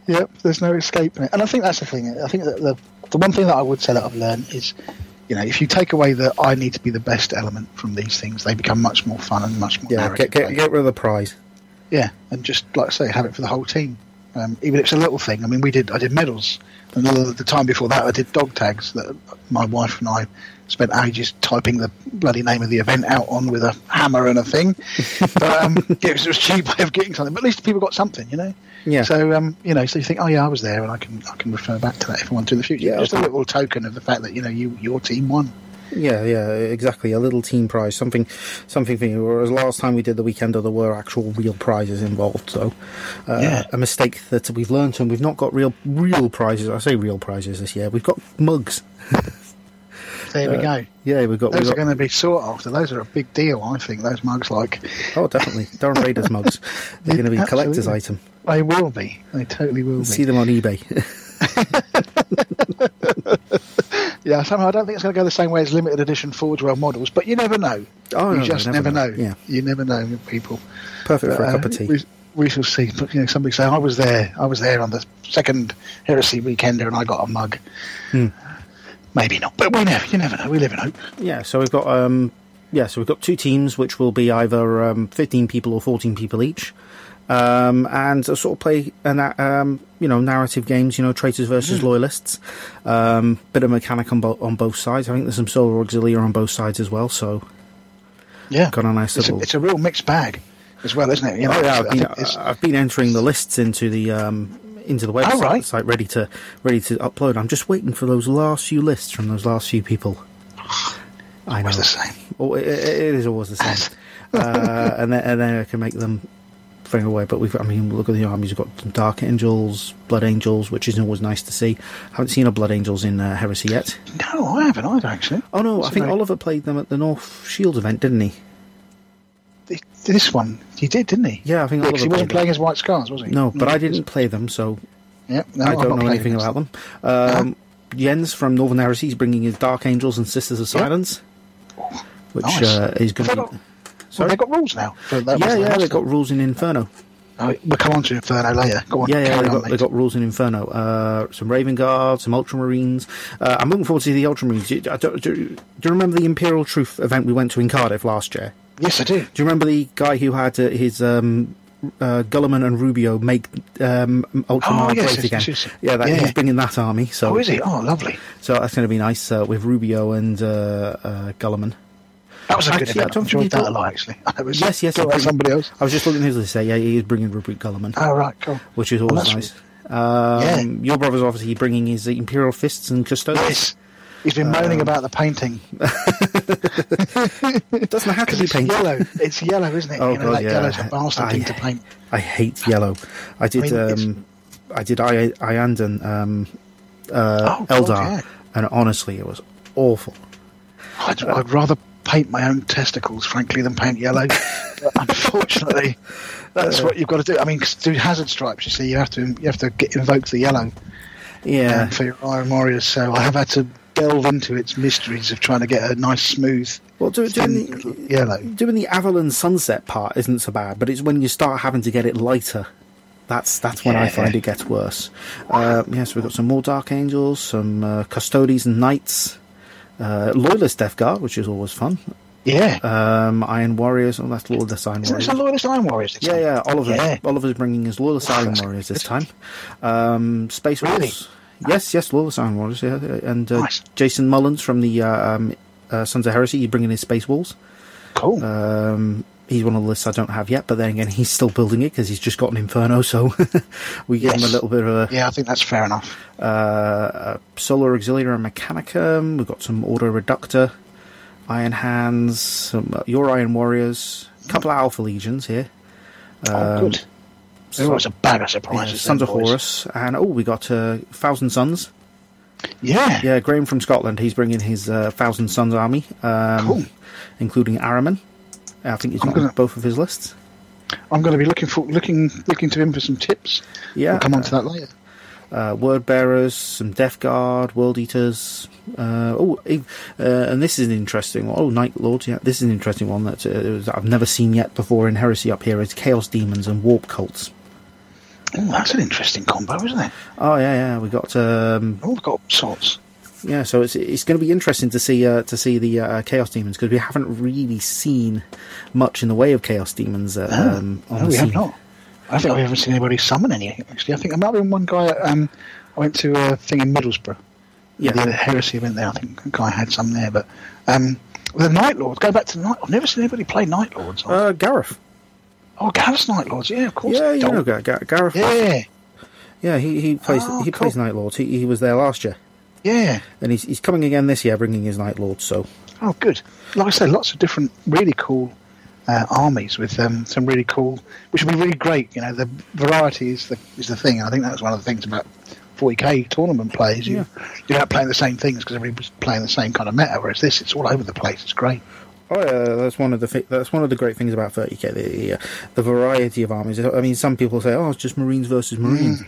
yep, there's no escaping it. And I think that's the thing. I think that the, the one thing that I would say that I've learned is, you know, if you take away the I need to be the best element from these things, they become much more fun and much more yeah get, get, get rid of the prize Yeah, and just like I say, have it for the whole team. Um, even if it's a little thing. I mean, we did. I did medals, and the, the time before that, I did dog tags that my wife and I spent ages typing the bloody name of the event out on with a hammer and a thing. but um, yeah, it was a cheap way of getting something. But at least people got something, you know. yeah So um, you know, so you think, oh yeah, I was there, and I can I can refer back to that if I want to in the future. Yeah, just okay. a little token of the fact that you know you your team won. Yeah, yeah, exactly. A little team prize, something, something for you. Whereas last time we did the weekend, there were actual real prizes involved. So, uh, Yeah. a mistake that we've learned, and we've not got real, real prizes. I say real prizes this year. We've got mugs. There we go. Yeah, we've got. Those We've are going to be sought after. Those are a big deal, I think. Those mugs, like oh, definitely, Durham Raiders mugs. They're going to be collector's item. they will be. They totally will be. See them on eBay. Yeah, somehow I don't think it's going to go the same way as limited edition Forge World models, but you never know. Oh, you no, just never, never know. know. Yeah. You never know people. Perfect for a Uh, cup of tea. We, we shall see. But you know, somebody say I was there. I was there on the second Heresy weekender, and I got a mug. Hmm. Maybe not, but we never. You never know. We live in hope. Yeah, so we've got um, yeah, so we've got two teams, which will be either um, fifteen people or fourteen people each, um, and a sort of play an um, you know narrative games, you know traitors versus Hmm. loyalists, um, bit of mechanic on, bo- on both sides. I think there's some solar auxiliary on both sides as well, so Yeah, got a nice it's a, little. it's a real mixed bag as well, isn't it? You know, oh yeah, I've been, I've been entering the lists into the um, into the website, right. site ready to ready to upload. I'm just waiting for those last few lists from those last few people. I know. always the same. Oh, it, it is always the same. uh, and then and then I can make them thing away. But we've, I mean, look at the armies. We've got some Dark Angels, Blood Angels, which is always nice to see. I haven't seen a Blood Angels in uh, Heresy yet. No, I haven't either actually. Oh no, I think Oliver played them at the North Shield event, didn't he? Th- This one he did, didn't he? Yeah, I think Yeah, 'cause Oliver he wasn't played playing as White Scars, was he? No, but I didn't play them, so Yeah, no, I don't not know anything against about them. Um, Jens from Northern Heresy is bringing his Dark Angels and Sisters of Yeah. Silence, which Nice. uh, is going to be. got- Sorry? Well, they've got rules now. For yeah, yeah, they've got rules in Inferno. Oh, we'll come on to Inferno later. Go on. Yeah, yeah, they've got they got rules in Inferno. Uh, some Raven Guard, some Ultramarines. Uh, I'm looking forward to the Ultramarines. Do, you- don't- do, do you remember the Imperial Truth event we went to in Cardiff last year? Yes, I do. Do you remember the guy who had uh, his um, uh, Guilliman and Rubio make um, Ultramar Oh, yes, great yes, again? yes, yes. Yeah, that, Yeah. he's bringing that army. So Oh, is he? Oh, lovely. So that's going to be nice uh, with Rubio and uh, uh, Guilliman. That was a good Actually, I event. I enjoyed that a lot, actually. Was Yes, yes, thought he that was bring- somebody else. I was just looking at his list. Say, yeah, he is bringing Rupert Guilliman, Oh, right, cool. which is always that's- nice. Um, Yeah. Your brother's obviously bringing his Imperial Fists and Custodes. Yes. He's been moaning about the painting. It doesn't have to be painted. yellow. It's yellow, isn't it? Oh, you know, God, yeah. yellow's a bastard I- thing to paint. I hate yellow. I did. I mean, um, I did I Iyanden um, uh, Oh, God, Eldar, yeah. and honestly, it was awful. I'd, I'd rather paint my own testicles, frankly, than paint yellow. unfortunately, that's what you've got to do. I mean, 'cause to do hazard stripes, you see, you have to you have to get, invoke the yellow Yeah. um, for your Iron Warriors. So I have had to delve into its mysteries of trying to get a nice, smooth, Well, do, doing, the, yellow. doing the Averland sunset part isn't so bad, but it's when you start having to get it lighter. That's that's when I find it gets worse. Uh, yes, we've got some more Dark Angels, some uh, Custodes and Knights, uh, Loyalist Death Guard, which is always fun. Yeah. Um, Iron Warriors, oh, that's Loyalist Iron Isn't Warriors. this a Loyalist Iron Warriors? this Yeah, yeah. Oliver, Yeah. Oliver's bringing his Loyalist Wow, Iron Warriors this good. time. Um, Space Really? Yes, yes, Loyalist Iron Warriors. Yeah, and uh, Nice. Jason Mullins from the uh, um, uh, Sons of Heresy. He's bringing his Space Wolves. Cool. Um, he's one of the lists I don't have yet, but then again, he's still building it because he's just got an Inferno, so we give him a little bit of a yeah, I think that's fair enough. uh, Solar Auxiliary and Mechanicum. We've got some Ordo Reductor, Iron Hands, some uh, Your Iron Warriors, a couple of Alpha Legions here. oh, Um, good. There's always a bag of Yeah, surprises. Sons of boys. Horus, and oh, we got uh, Thousand Sons. Yeah. Yeah, Graham from Scotland. He's bringing his uh, Thousand Sons army, um, Cool. including Ahriman. I think he's I'm gonna- both of his lists. I'm going to be looking for looking looking to him for some tips. Yeah, We'll come on to that later. uh, Word Bearers, some Death Guard, World Eaters. Uh, oh, uh, and this is an interesting one. Oh, Night Lords. Yeah, this is an interesting one that, uh, that I've never seen yet before in Heresy up here. Is Chaos Demons and Warp Cults. Oh, that's an interesting combo, isn't it? Oh yeah, yeah. We got um, Oh, we've got sorts. Yeah. So it's it's going to be interesting to see uh, to see the uh, Chaos Demons because we haven't really seen much in the way of Chaos Demons. Uh, No, um, no, we have not. I think we haven't seen anybody summon any. Actually, I think there might have been one guy. Um, I went to a thing in Middlesbrough. Yeah. the heresy event there. I think a guy had some there, but um, the Night Lords. Go back to the Night. I've never seen anybody play Night Lords. Uh, Gareth. oh, Gareth's Night Lords. Yeah, of course. Yeah, you know Gar- Gar- Gareth. Yeah, Yeah, he he plays Oh, he plays. Night Lords. He, he was there last year, yeah. and he's he's coming again this year, bringing his Night Lords. So Oh, good. Like I said, lots of different, really cool uh, armies with um, some really cool, which would be really great. You know, the variety is the is the thing. I think that's one of the things about 40k tournament plays. You you're not playing the same things because everybody's playing the same kind of meta. Whereas this, it's all over the place. It's great. Oh yeah, that's one of the thi- that's one of the great things about 30k. The, uh, the variety of armies. I mean, some people say, "Oh, it's just Marines versus Marines,"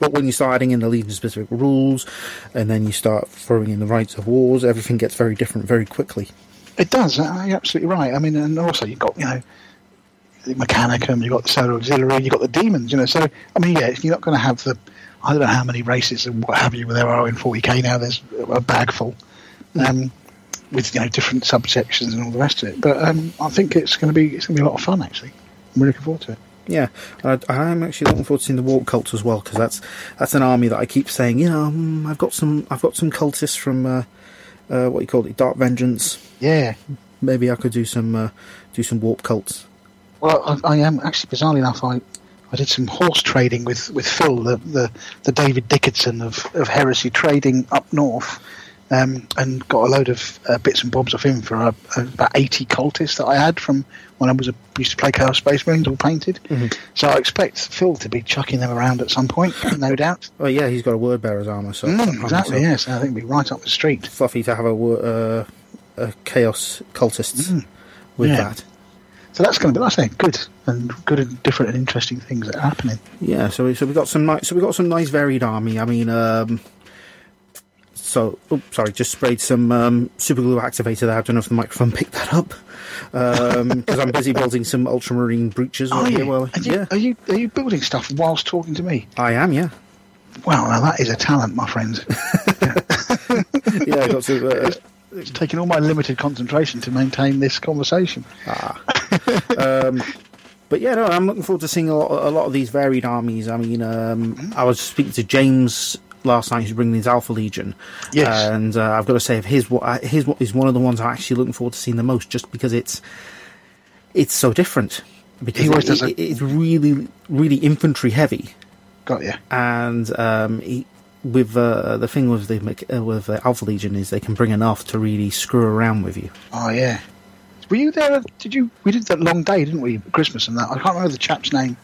but when you start adding in the Legion specific rules, and then you start throwing in the rites of wars, everything gets very different very quickly. It does. uh, You're absolutely right. I mean, and also you've got you know the Mechanicum, you've got the Solar Auxiliary, you've got the Demons. You know, so I mean, yeah, you're not going to have the I don't know how many races and what have you there are in 40k now. There's a bag full. Um, with you know different subsections and all the rest of it, but um, I think it's going to be it's going to be a lot of fun actually. I'm really looking forward to it. Yeah, I, I'm actually looking forward to seeing the Warp Cults as well because that's that's an army that I keep saying. You know, um, I've got some I've got some cultists from uh, uh, what you call it, Dark Vengeance. Yeah, Maybe I could do some uh, do some Warp Cults. Well, I, I am actually bizarrely enough. I, I did some horse trading with, with Phil, the, the, the David Dickinson of, of Heresy Trading up north, um, and got a load of uh, bits and bobs off him for uh, about eighty cultists that I had from when I was a, used to play Chaos Space Marines, all painted. So I expect Phil to be chucking them around at some point, no doubt. Oh yeah, he's got a Word Bearer's armor, so Mm, exactly. so I think it'll be right up the street. fluffy to have a, uh, a Chaos Cultists with Mm. Yeah. that. So that's going to be, like I say, good and good and different and interesting things that are happening. Yeah, so we, so we got some nice so we got some nice varied army. I mean, um, so oh, sorry, just sprayed some um, super glue activator there. I don't know if the microphone picked that up because I'm busy building some ultramarine breachers. Are you? while- Are you, yeah, are you are you building stuff whilst talking to me? I am. Yeah, Wow, now that is a talent, my friends. yeah. I got to. Uh, It's taken all my limited concentration to maintain this conversation. um, but yeah, no, I'm looking forward to seeing a lot, a lot of these varied armies. I mean, um, I was speaking to James last night, who's bringing his Alpha Legion. Yes. and uh, I've got to say, his what his what is one of the ones I'm actually looking forward to seeing the most, just because it's it's so different. Because it- it- it's really, really infantry heavy, Got you. and um, he, with uh, the thing with the uh, with the Alpha Legion is they can bring enough to really screw around with you. Oh yeah. Were you there? Did you? We did that long day, didn't we? Christmas and that. I can't remember the chap's name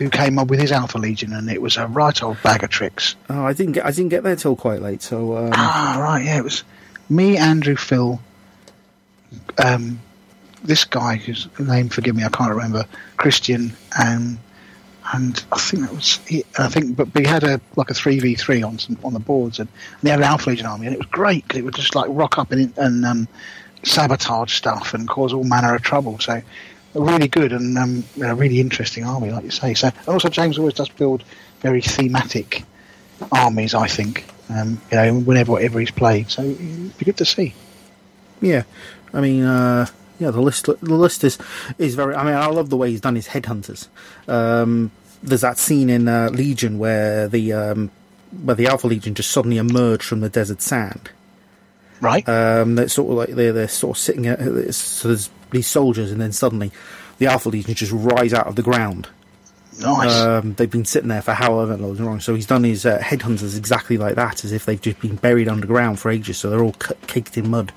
who came up with his Alpha Legion, and it was a right old bag of tricks. Oh, I didn't get I didn't get there till quite late, so um, Ah, right. Yeah, it was me, Andrew, Phil, um, this guy whose name, forgive me, I can't remember, Christian, and and I think that was it. I think, but we had a like a three v three on some, on the boards, and, and they had an Alpha Legion army, and it was great because it would just like rock up and, and um, sabotage stuff and cause all manner of trouble. So really good and um, a really interesting army, like you say. So and also James always does build very thematic armies. I think um, you know whenever whatever he's played, so it'd be good to see. Yeah, I mean, uh, yeah, the list the list is is very. I mean, I love the way he's done his headhunters. Um, there's that scene in uh, Legion where the um, where the Alpha Legion just suddenly emerge from the desert sand. Right. Um, they're sort of like they're they're sort of sitting. At, so there's these soldiers, and then suddenly the Alpha Legion just rise out of the ground. nice. Um, they've been sitting there for however long. So he's done his uh, headhunters exactly like that, as if they've just been buried underground for ages. So they're all c- caked in mud.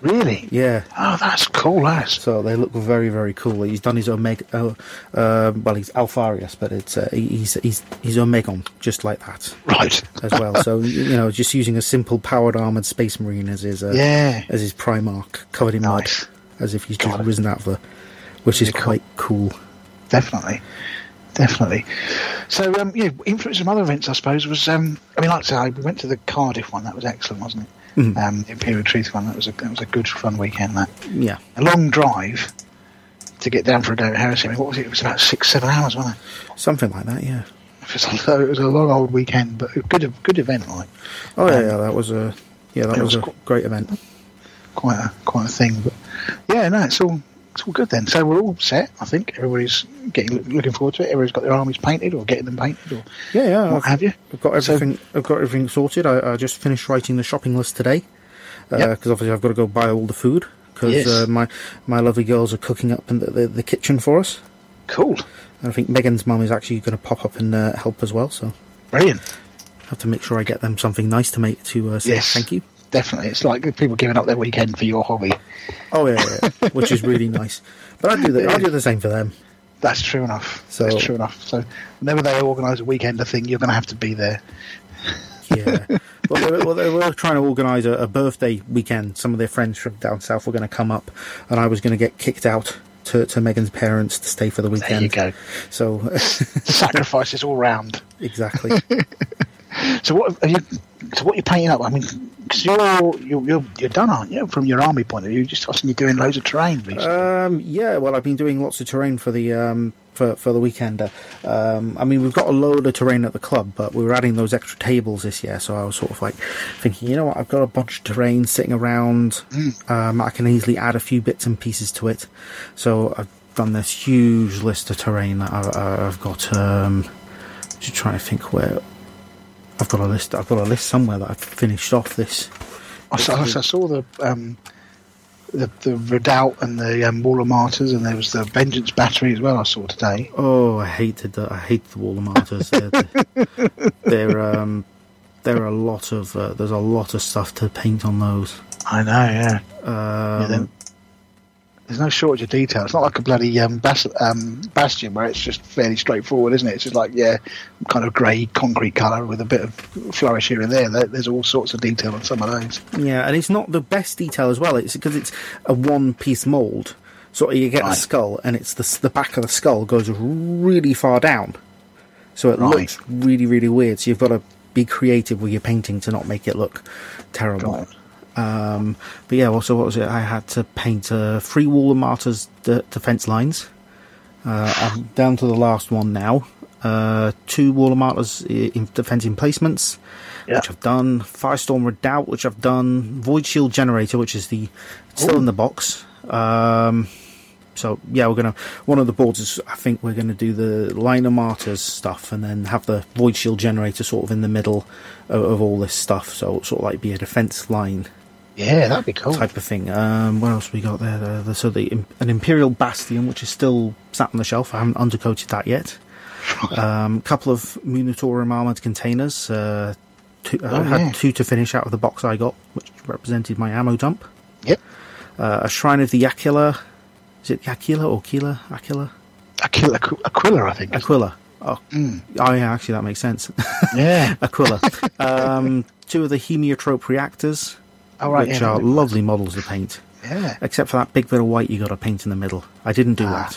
really? Yeah. Oh, that's cool, as. So they look very, very cool. He's done his Omega. Uh, uh, well, he's Alpharius, but it's uh, he's he's he's Omegon, just like that Right. as well. so you know, just using a simple powered armored Space Marine as his uh, Yeah. as his Primarch, covered in Nice. mud, as if he's just it. risen out of the, which is quite cool. Definitely. Definitely. So, um, yeah, influence from other events, I suppose, was, um, I mean, like I say, we went to the Cardiff one. That was excellent, wasn't it? Mhm. Um, the Imperial Truth one. That was a that was a good, fun weekend. That Yeah, a long drive to get down for a day at Heresy. I mean, what was it? It was about six, seven hours, wasn't it? something like that. Yeah. It was a, it was a long old weekend, but a good, good event, like Oh yeah, Um, yeah, that was a yeah, that was, was a great event. quite a quite a thing. But yeah, no, it's all it's all good then. So we're all set. I think everybody's getting looking forward to it. Everybody's got their armies painted or getting them painted or Yeah, yeah. what I've, have you. I've got So- everything. I've got everything sorted. I, I just finished writing the shopping list today because Yep. obviously I've got to go buy all the food because Yes. uh, my my lovely girls are cooking up in the, the, the kitchen for us. Cool, And I think Megan's mum is actually going to pop up and uh, help as well. So brilliant. I have to make sure I get them something nice to make to uh, say Yes. thank you. Definitely, it's like people giving up their weekend for your hobby. Oh yeah, yeah, yeah, which is really nice. But I do the I do the same for them. That's true enough. So- That's true enough. So whenever they organise a weekender thing, you're going to have to be there. Yeah. well, they, were- well, they were trying to organise a, a birthday weekend. Some of their friends from down south were going to come up, and I was going to get kicked out to, to Megan's parents to stay for the weekend. There you go. So Sacrifices all round. exactly. So what are you? So what you're painting up? I mean, because you're, you're you're you're done, aren't you? From your army point of view, just obviously you're doing loads of terrain recently. um, yeah. Well, I've been doing lots of terrain for the um, for for the weekender. Um, I mean, we've got a load of terrain at the club, but we were adding those extra tables this year. So I was sort of like thinking, you know what? I've got a bunch of terrain sitting around. Um, I can easily add a few bits and pieces to it. So I've done this huge list of terrain that I, I've got. Um, just trying to think where. I've got a list. I've got a list somewhere that I've finished off this. I, saw, I saw the um, the the Redoubt and the um, Wall of Martyrs, and there was the Vengeance Battery as well. I saw today. Oh, I hated the I hate the Wall of Martyrs. they're, they're um, there are a lot of uh, there's a lot of stuff to paint on those. I know, yeah. Um, Yeah, There's no shortage of detail. It's not like a bloody um, bas- um, Bastion where it's just fairly straightforward, isn't it? It's just like yeah, kind of grey concrete colour with a bit of flourish here and there. There- There's all sorts of detail on some of those. yeah, and it's not the best detail as well. It's because it's a one piece mold. So you get a Right. skull, and it's the the back of the skull goes really far down, so it Right. looks really really weird. So you've got to be creative with your painting to not make it look terrible. It. Um, but yeah, also what was it? I had to paint uh, three wall of martyrs de- defense lines. Uh, I'm down to the last one now. Uh, two wall of martyrs in defense emplacements, Yeah. which I've done. Firestorm redoubt, which I've done. Void shield generator, which is the still Ooh. in the box. Um, so yeah, we're gonna one of the boards is I think we're gonna do the line of martyrs stuff, and then have the void shield generator sort of in the middle of, of all this stuff. So sort of like be a defense line Yeah, that'd be cool. type of thing. Um, what else we got there? The, the, so the an Imperial Bastion, which is still sat on the shelf. I haven't undercoated that yet. A um, couple of Munitorum armored containers. Uh, two, Oh, I had yeah. two to finish out of the box I got, which represented my ammo dump. Yep. Uh, a Shrine of the Aquila. Is it Aquila or Keela? Aquila? Aquila, Aquila, I think. Aquila. Oh, Mm. oh yeah, actually that makes sense. Yeah. Aquila. um, two of the Haemotrope reactors, Oh, right, which yeah, are lovely models to paint. Yeah. except for that big bit of white you got to paint in the middle. I didn't do Ah.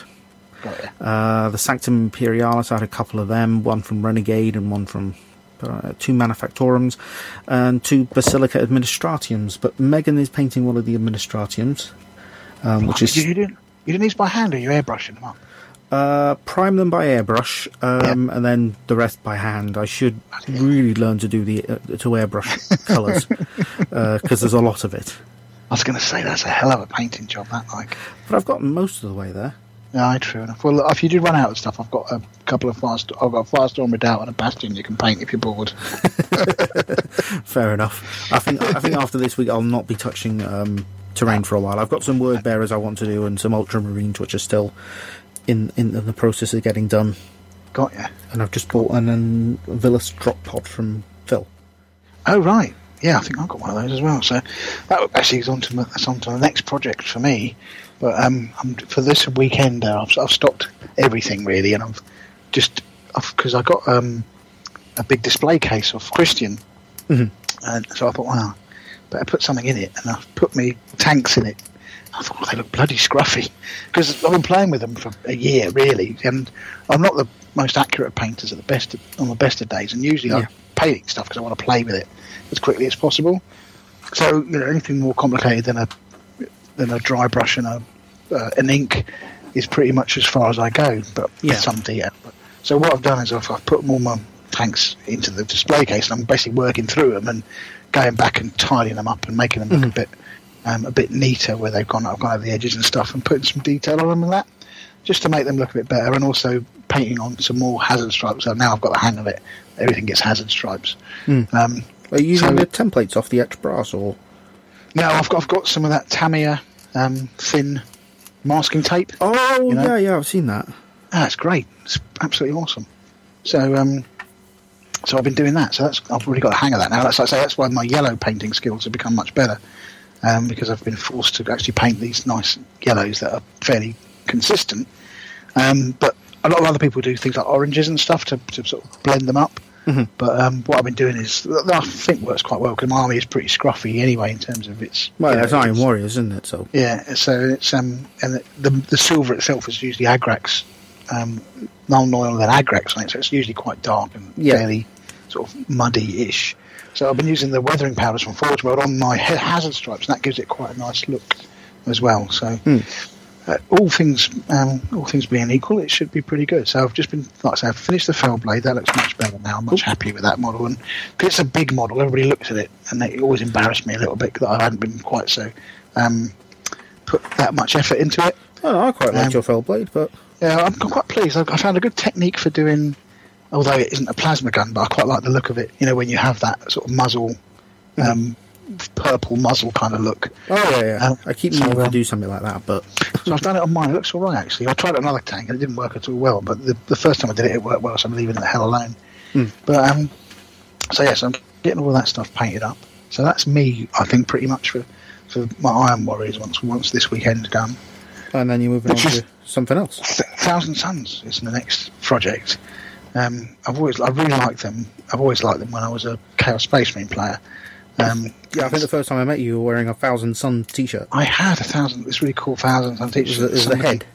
that. Uh, the Sanctum Imperialis, I had a couple of them, one from Renegade and one from uh, two Manufactorums, and two Basilica Administratiums. But Megan is painting one of the Administratiums, um, which is you didn't you didn't these by hand or you airbrushing them up? Uh, prime them by airbrush, um, and then the rest by hand. I should really learn to do the uh, to airbrush colours because there's a lot of it. I was going to say that's a hell of a painting job. That like. But I've got most of the way there. Yeah, true enough. Well, if you did run out of stuff, I've got a couple of fast. I've got a Firestorm Redoubt and a Bastion you can paint if you're bored. Fair enough. I think I think after this week I'll not be touching um, terrain for a while. I've got some word bearers I want to do and some ultramarines which are still in in the process of getting done. Got ya. And I've just bought an, an Villas drop pod from Phil. Oh right, yeah, I think I've got one of those as well. So that actually is on to my- that's on to the next project for me. But um, I'm, for this weekend, uh, I've, I've stopped everything really, and I've just because I got um, a big display case of Christian, Mhm. and so I thought, wow, better put something in it, and I've put me tanks in it. I thought oh, they look bloody scruffy because I've been playing with them for a year really, and I'm not the most accurate painters at the best of, on the best of days, and usually Yeah. I'm painting stuff because I want to play with it as quickly as possible. So you know anything more complicated than a than a dry brush and a uh, an ink is pretty much as far as I go, but Yeah. some detail. But, so what I've done is I've, I've put all my tanks into the display case, and I'm basically working through them and going back and tidying them up and making them look a bit um, a bit neater where they've gone I've gone over the edges and stuff and putting some detail on them and that just to make them look a bit better and also painting on some more hazard stripes. So now I've got the hang of it. Everything gets hazard stripes. Um, Are you using So- the templates off the etched brass or? No, I've got, I've got some of that Tamiya um, thin masking tape. Oh You know? yeah, yeah, I've seen that. Ah, it's great. It's absolutely awesome. So, um, so I've been doing that. So that's I've really got the hang of that now. That's like I say. That's why my yellow painting skills have become much better um, because I've been forced to actually paint these nice yellows that are fairly consistent. Um, but a lot of other people do things like oranges and stuff to, to sort of blend them up. But um, what I've been doing is I think works quite well because my army is pretty scruffy anyway in terms of its. Well, you know, it's Iron Warriors, isn't it? So yeah, so it's um and the the, the silver itself is usually Agrax, um, Nuln Oil and Agrax on it, so it's usually quite dark and Yeah. fairly sort of muddy-ish. So I've been using the weathering powders from Forge World on my hazard stripes, and that gives it quite a nice look as well. So. Uh, all things, um, all things being equal, it should be pretty good. So I've just been, like I say, I've finished the fellblade. That looks much better now. I'm much happier with that model, and because it's a big model, everybody looks at it, and it always embarrassed me a little bit that I hadn't been quite so um, put that much effort into it. oh, I quite Um, your fellblade, but Yeah, I'm quite pleased. I, I found a good technique for doing, although it isn't a plasma gun, but I quite like the look of it. You know, when you have that sort of muzzle, um, purple muzzle kind of look. oh yeah, yeah. Um, I keep so, meaning to um, do something like that, but So I've done it on mine. It looks all right, actually. I tried it on another tank and it didn't work at all well. But the, the first time I did it, it worked well. So I'm leaving it the hell alone. But um, so yes, I'm getting all that stuff painted up. So that's me, I think, pretty much for for my Iron Warriors once once this weekend's done. and then you're moving Which on to something else. Th- Thousand Sons is the next project. Um, I've always, I really liked them. I've always liked them when I was a Chaos Space Marine player. Um, Yeah, I think the first time I met you, you were wearing a Thousand Son T-shirt. I had a thousand. This really cool Thousand Son t-shirt. the, is the head?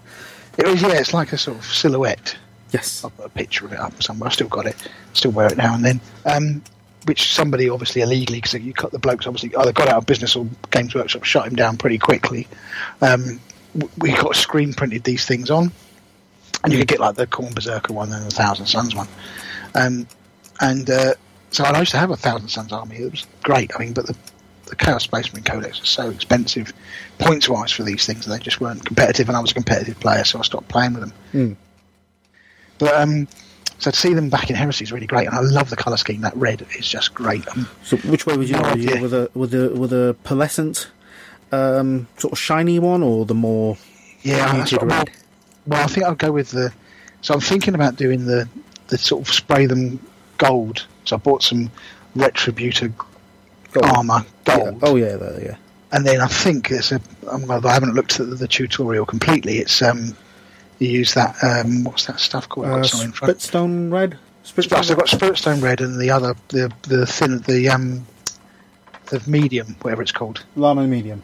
It was yeah. It's like a sort of silhouette. Yes. I'll put a picture of it up somewhere. I still got it. Still wear it now and then. Um, which somebody obviously illegally, because you cut the blokes obviously either got out of business or Games Workshop shut him down pretty quickly. Um, we got screen printed these things on, and you could get like the Khorne Berserker one and the Thousand Sons one. Um, and uh, so I used to have a Thousand Sons army. It was great. I mean, but the the Chaos Space Marine Codex is so expensive points wise for these things, and they just weren't competitive. And I was a competitive player, so I stopped playing with them. Hmm. But um, so to see them back in Heresy is really great, and I love the colour scheme. That red is just great. Um, So which way would you? You idea. with a with a with a pearlescent, um, sort of shiny one, or the more yeah, muted red? Well, I think I'll go with the. So I'm thinking about doing the the sort of spray them gold. So I bought some Retributor Gold. armor Yeah. gold, Oh yeah, there, yeah. and then I think it's a. I'm, I haven't looked at the, the tutorial completely. It's um, you use that um, what's that stuff called? Uh, got something in front. Spiritstone red. Spirit, so I've got Spiritstone Red and the other, the the thin, the um, the medium, whatever it's called. Lahmian medium.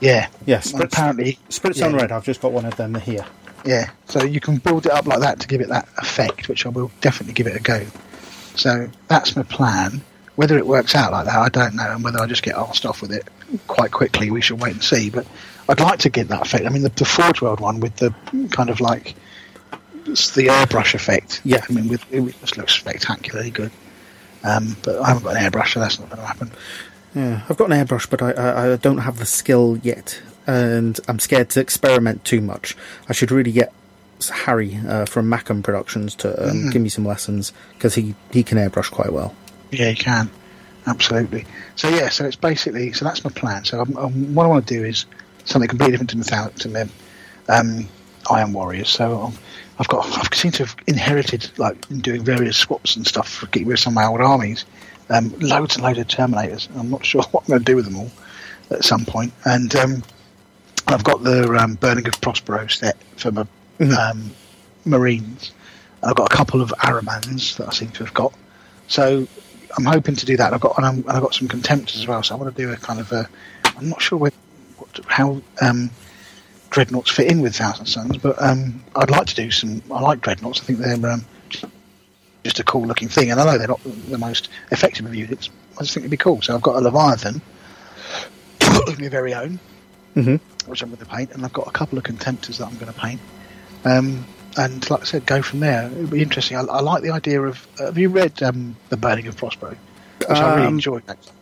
Yeah. Yeah, And Spritz, apparently, Spritz yeah. red. I've just got one of them here. Yeah. So you can build it up like that to give it that effect, which I will definitely give it a go. So that's my plan. Whether it works out like that, I don't know, and whether I just get asked off with it quite quickly, we shall wait and see. But I'd like to get that effect. I mean, the, the Forge World one with the kind of like it's the airbrush effect. Yeah. I mean, with, it just looks spectacularly good. Um, but I haven't got an airbrush, so that's not going to happen. Yeah, I've got an airbrush, but I, I, I don't have the skill yet, and I'm scared to experiment too much. I should really get Harry uh, from Macam Productions to um, give me some lessons because he, he can airbrush quite well. Yeah, he can. Absolutely. So yeah, so it's basically so that's my plan. So I'm, I'm, what I want to do is something completely different to thou- to um, Iron Warriors. So um, I've got I've seem to have inherited like in doing various swaps and stuff for getting rid of some of my old armies. Um, loads and loads of Terminators. I'm not sure what I'm going to do with them all at some point. And um, I've got the um, Burning of Prospero set for my um, Marines. I've got a couple of Ahrimans that I seem to have got. So I'm hoping to do that. I've got and, I'm, and I've got some contemptors as well. So I want to do a kind of a. I'm not sure where, what, how um, dreadnoughts fit in with Thousand Sons, but um, I'd like to do some. I like dreadnoughts. I think they're um, just a cool looking thing, and I know they're not the most effective of units. I just think it'd be cool. So I've got a Leviathan my very own, Mhm. which I'm going to paint, and I've got a couple of contemptors that I'm going to paint. Um, and like I said, go from there. It'd be interesting. I, I like the idea of. Uh, have you read um, the Burning of Prospero? Which I really Um, enjoyed. Actually.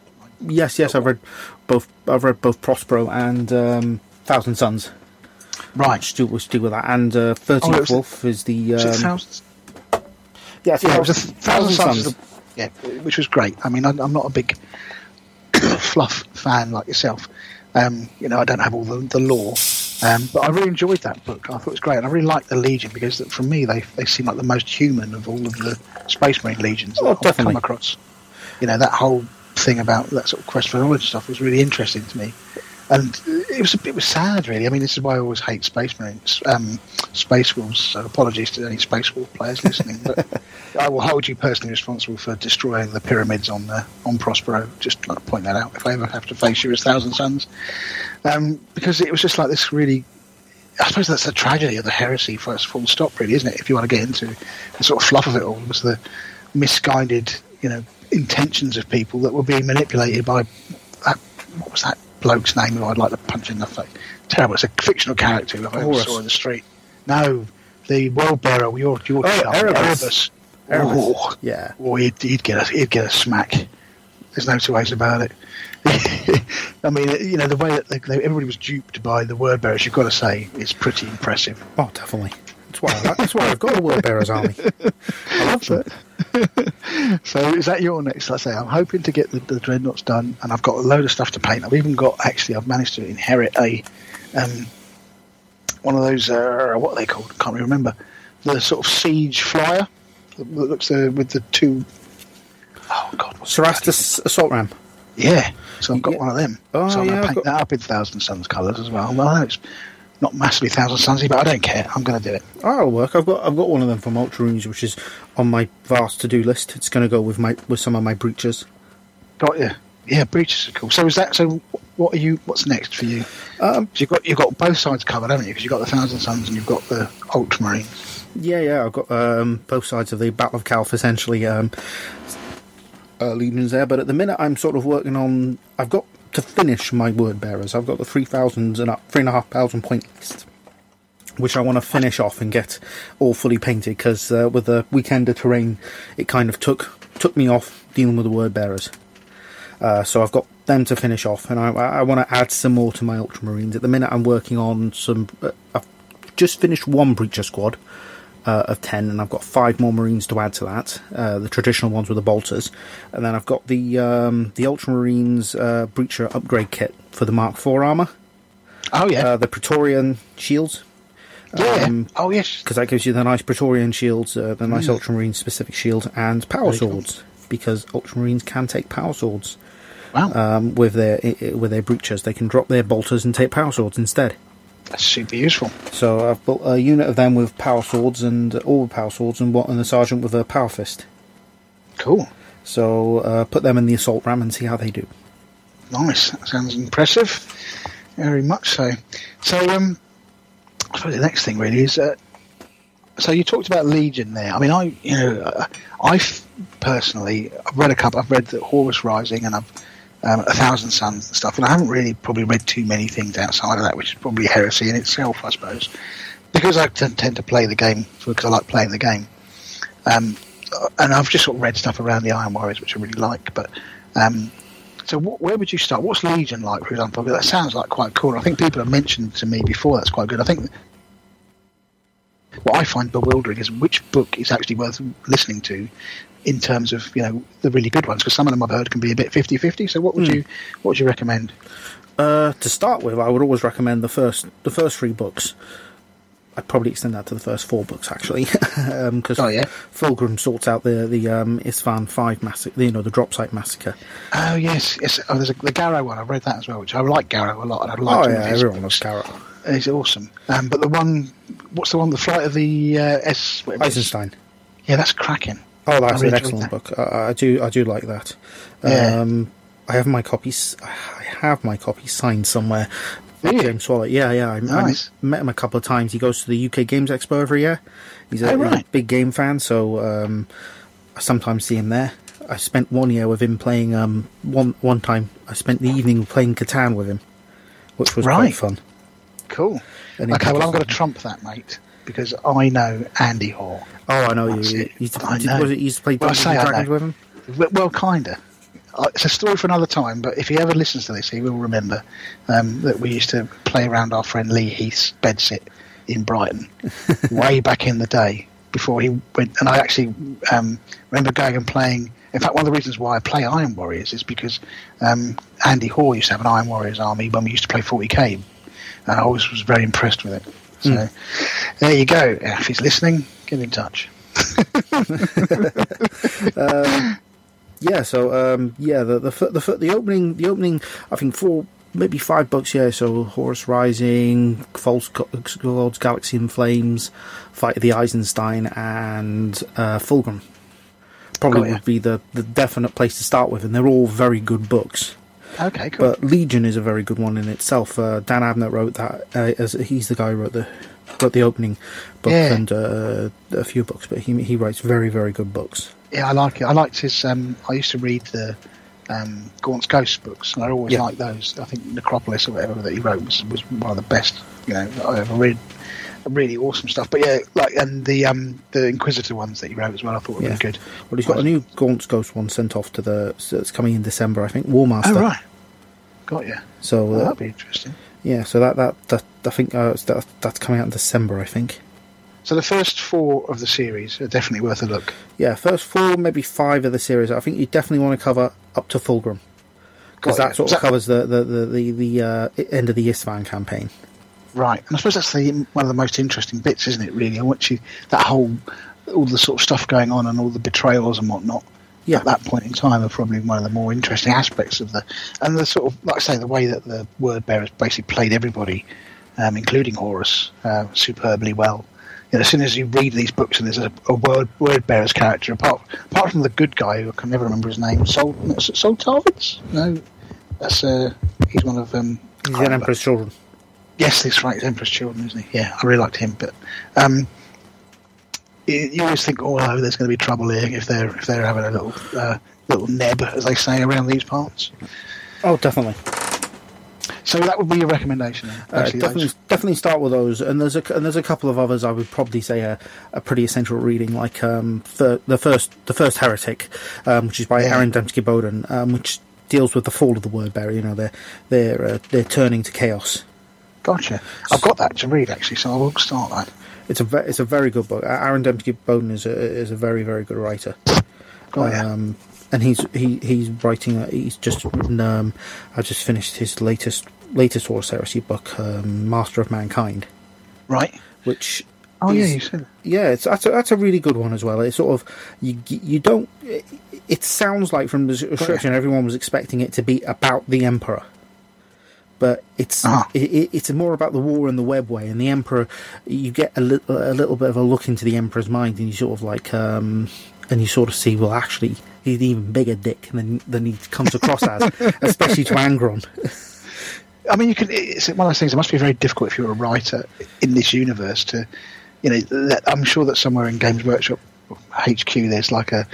Yes, yes, I've read both. I've read both Prospero and um, Thousand Sons. Right. Which deal with that, and uh, Thirteenth Oh, it was- Wolf is the um, Thousands? yes, Yeah, it was a Thousand, Thousand Sons. A- Yeah, which was great. I mean, I, I'm not a big fluff fan like yourself. Um, you know, I don't have all the, the lore, um, but I really enjoyed that book. I thought it was great, and I really liked the Legion because, for me, they they seem like the most human of all of the Space Marine legions Oh, that I've definitely. come across. You know, that whole thing about that sort of quest for knowledge stuff was really interesting to me, and it was a bit was sad, really. I mean, this is why I always hate Space Marines, um, Space Wolves. So apologies to any Space Wolf players listening, but I will hold you personally responsible for destroying the pyramids on the on Prospero. Just like to point that out if I ever have to face you as Thousand Sons, um, because it was just like this really. I suppose that's the tragedy of the heresy first full stop, really, isn't it? If you want to get into the sort of fluff of it all, was the misguided, you know, intentions of people that were being manipulated by that. What was that bloke's name who I'd like to punch in the face? Terrible. It's a fictional character who I ever saw in the street. No, the word bearer. Your your Oh, Erebus. Erebus. Oh, Yeah. oh, he'd, he'd get a he'd get a smack. There's no two ways about it. I mean, you know, the way that they, everybody was duped by the word bearers, you've got to say, is pretty impressive. Oh, definitely. That's why. That's why I've got a Word Bearers army. I love them. So is that your next? Like I say, I'm hoping to get the, the dreadnoughts done, and I've got a load of stuff to paint. I've even got actually, I've managed to inherit a um, one of those uh, what are they called? Can't really remember. The sort of siege flyer that looks uh, with the two oh god, the Cerastus Assault Ram. Yeah, so I've got Yeah. one of them. Oh, so I'm yeah, going to paint got- that up in Thousand Sons colours as well. Well, I know it's not massively Thousand Sonsy, but I don't care. I'm going to do it. Oh, it'll work. I've got I've got one of them from Ultra Runes, which is on my vast to do list. It's going to go with my with some of my breachers. Got you. Yeah, breachers are cool. So is that so? What are you? What's next for you? Um, So you've got you've got both sides covered, haven't you? Because you've got the Thousand Sons and you've got the Ultramarines. yeah, yeah. I've got um, both sides of the Battle of Calth essentially um, uh, legions there. But at the minute, I'm sort of working on. I've got to finish my word bearers. I've got the three thousands and up, three and a half thousand point list, which I want to finish off and get all fully painted. Because uh, with the weekender terrain, it kind of took took me off dealing with the word bearers. Uh, so I've got them to finish off, and I, I want to add some more to my Ultramarines. At the minute, I'm working on some. Uh, I've just finished one Breacher squad uh, of 10, and I've got five more Marines to add to that. Uh, the traditional ones with the bolters. And then I've got the um, the Ultramarines uh, Breacher upgrade kit for the Mark IV armour, Oh yeah, uh, the Praetorian shields. yeah. um, oh yes. Because that gives you the nice Praetorian shields, uh, the nice Ultramarine specific shield, and power Very cool. swords. Because Ultramarines can take power swords Wow, um, with their with their breachers. They can drop their bolters and take power swords instead. That's super useful. So I've built a unit of them with power swords and all power swords, and what and the sergeant with a power fist. Cool, So uh, put them in the assault ram and see how they do. nice. That sounds impressive. very much so. So, um, I suppose the next thing really is, uh, so you talked about Legion there. I mean, I, you know, I personally, I've read a couple. I've read the Horus Rising and I've um, A Thousand Sons and stuff, and I haven't really probably read too many things outside of that, which is probably heresy in itself, I suppose, because I t- tend to play the game because I like playing the game. Um, and I've just sort of read stuff around the Iron Warriors, which I really like. But um, so, where would you start? What's Legion like, for example? That sounds like quite cool. I think people have mentioned to me before that's quite good. I think what I find bewildering is which book is actually worth listening to in terms of you know the really good ones because some of them I've heard can be a bit 50-50 so what would Hmm. you what would you recommend Uh, to start with, I would always recommend the first the first three books. I'd probably extend that to the first four books actually, because Oh, yeah? Fulgrim sorts out the the um, Isstvan Five massacre, you know, the drop site massacre. oh yes yes oh, there's a, the Garro one I've read that as well which I like Garro a lot and I'd like Oh to yeah, everyone loves Garrett. He's awesome um, but the one what's the one the flight of the uh, S is. Eisenstein. yeah that's cracking Oh, that's an excellent enjoyed book. I, I do I do like that. Yeah. Um, I have my copies. I have my copy signed somewhere. You? James Swallow. Yeah, yeah. I, Nice. I met him a couple of times. He goes to the UK Games Expo every year. He's a, Oh, he's a big game fan, so um, I sometimes see him there. I spent one year with him playing. Um, one one time, I spent the evening playing Catan with him, which was Right. quite fun. Cool And okay well I'm going to trump that mate because I know Andy Hall Oh, I know That's you. it. You used to, I know. was it you used to play Well, Dungeons say and Dragons with him? Well, well, kinda. Uh, It's a story for another time, but if he ever listens to this, he will remember um, that we used to play around our friend Lee Heath's bedsit in Brighton way back in the day before he went. And I actually um, remember going and playing. In fact, one of the reasons why I play Iron Warriors is because um, Andy Hall used to have an Iron Warriors army when we used to play 40k, and I always was very impressed with it. So there you go. If he's listening, get in touch. Yeah, so um, yeah, the the the the opening the opening I think four maybe five books yeah. So Horus Rising, False Go- Gods, Galaxy in Flames, Fight of the Eisenstein, and uh, Fulgrim probably Got ya. would be the the definite place to start with, and they're all very good books. Okay, cool. But Legion is a very good one in itself. Uh, Dan Abnett wrote that. Uh, as he's the guy who wrote the wrote the opening book Yeah. and uh, a few books, but he he writes very very good books. Yeah, I like it. I liked his. Um, I used to read the um, Gaunt's Ghost books, and I always Yeah. liked those. I think Necropolis or whatever that he wrote was, was one of the best. You know, that I ever read. Really awesome stuff. But yeah, like and the um, the Inquisitor ones that you wrote as well, I thought were Yeah. really good. Well, he's got a new Gaunt's Ghost one sent off to the. So it's coming in December, I think. Warmaster. Oh right, got you. So Well, uh, that'd be interesting. yeah, so that that, that I think uh, that, that's coming out in December, I think. So the first four of the series are definitely worth a look. Yeah, first four, maybe five of the series. I think you definitely want to cover up to Fulgrim because that sort of that- covers the the the the, the uh, end of the Isstvan campaign. Right, and I suppose that's the one of the most interesting bits, isn't it? Really, I want you that whole all the sort of stuff going on and all the betrayals and whatnot. Yeah. At that point in time, are probably one of the more interesting aspects of the and the sort of like I say the way that the word bearers basically played everybody, um, including Horus, uh, superbly well. You know, as soon as you read these books and there's a, a word word bearers character, apart apart from the good guy who I can never remember his name, Saul Saul Tarvitz? No, that's uh, he's one of um. He's an. Emperor's Children. Yes, that's right. It's Emperor's Children, isn't he? Yeah, I really liked him. But um, you, always think, oh, no, there's going to be trouble here if they're if they're having a little uh, little neb, as they say, around these parts. Oh, definitely. So that would be your recommendation. Uh, definitely, definitely start with those, and there's a and there's a couple of others I would probably say are, are pretty essential reading, like um, fir- the first the first heretic, um, which is by Yeah. Aaron Dembski Bowden, um, which deals with the fall of the word bearer. You know, they're they're uh, they're turning to chaos. Gotcha. I've got that to read actually, so I will start that. It's a ve- it's a very good book. Aaron Dembski Bowden is a is a very very good writer. Got ya. um, and he's he he's writing. Uh, he's just written. Um, I just finished his latest latest Horus Heresy book, um, Master of Mankind, Right. which Oh yeah, you said. yeah, it's that's a, that's a really good one as well. It's sort of you you don't. It, it sounds like from the description, everyone was expecting it to be about the emperor, but it's Ah. it, it- it's more about the war and the webway and the emperor. You get a little a little bit of a look into the emperor's mind, and you sort of like um and you sort of see well actually he's an even bigger dick than than he comes across as, especially to Angron. I mean, you can. It's one of those things. It must be very difficult if you're a writer in this universe to, you know. I'm sure that somewhere in Games Workshop HQ, there's like a.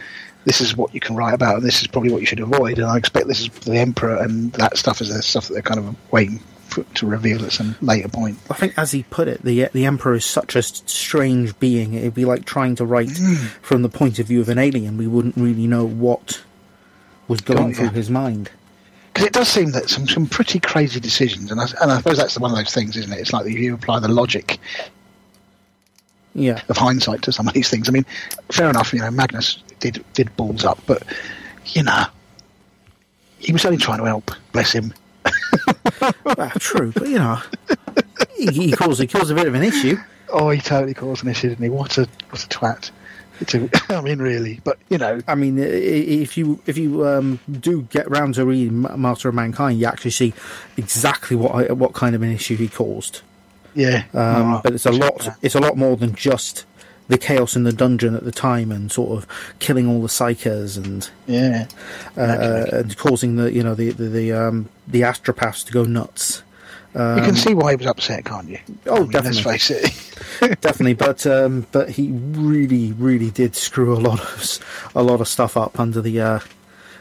This is what you can write about, and this is probably what you should avoid. And I expect this is the Emperor, and that stuff is the stuff that they're kind of waiting for, to reveal at some later point. I think, as he put it, the the Emperor is such a strange being. It'd be like trying to write hmm. from the point of view of an alien. We wouldn't really know what was going through ya. his mind. Because it does seem that some, some pretty crazy decisions, and I, and I suppose that's one of those things, isn't it? It's like you apply the logic Yeah, of hindsight to some of these things. I mean, fair enough, you know, Magnus did did balls up, but you know, he was only trying to help. Bless him. ah, true, but you know, he, he caused he caused a bit of an issue. Oh, he totally caused an issue, didn't he? What a what a twat. A, I mean, really, but you know, I mean, if you if you um, do get round to reading Ma- Master of Mankind, you actually see exactly what I- what kind of an issue he caused. yeah. Um, Oh, but it's a lot. It's a lot more than just the chaos in the dungeon at the time and sort of killing all the psykers and Yeah. uh, and causing the you know the the the, um, the astropaths to go nuts. you can see why he was upset, can't you? Oh, I mean, definitely. Let's face it. Definitely, but um, but he really really did screw a lot of a lot of stuff up under the uh,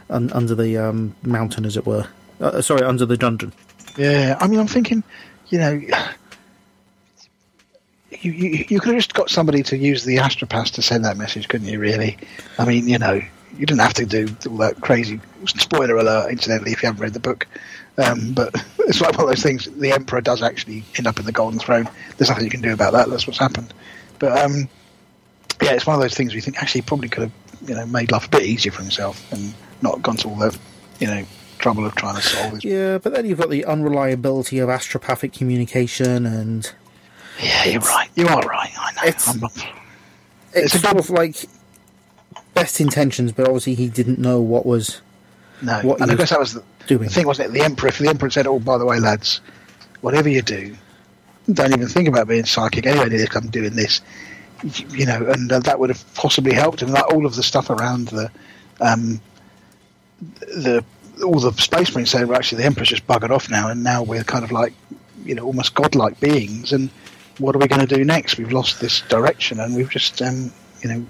un, under the um, mountain, as it were. Uh, sorry, under the dungeon. Yeah, I mean, I'm thinking, you know, you, you, you could have just got somebody to use the Astropaths to send that message, couldn't you, really? I mean, you know, you didn't have to do all that crazy. Spoiler alert, incidentally, if you haven't read the book. Um, but it's like one of those things. The Emperor does actually end up in the Golden Throne. There's nothing you can do about that. That's what's happened. But um, yeah, it's one of those things we think actually probably could have, you know, made life a bit easier for himself and not gone to all the, you know, trouble of trying to solve this. Yeah, but then you've got the unreliability of astropathic communication, and Yeah, you're right. You are right. I know. It's- not, it's sort of like best intentions, but obviously he didn't know what was no, what and I guess that was the, doing. the thing, wasn't it? The emperor. If the emperor said, "Oh, by the way, lads, whatever you do, don't even think about being psychic. Anyway, this I'm doing this." You, know, and uh, that would have possibly helped him. Like all of the stuff around the, um, the all the space marines saying, "Well, actually, the emperor's just buggered off now, and now we're kind of like, you know, almost godlike beings, and what are we going to do next? We've lost this direction, and we've just, um, you know,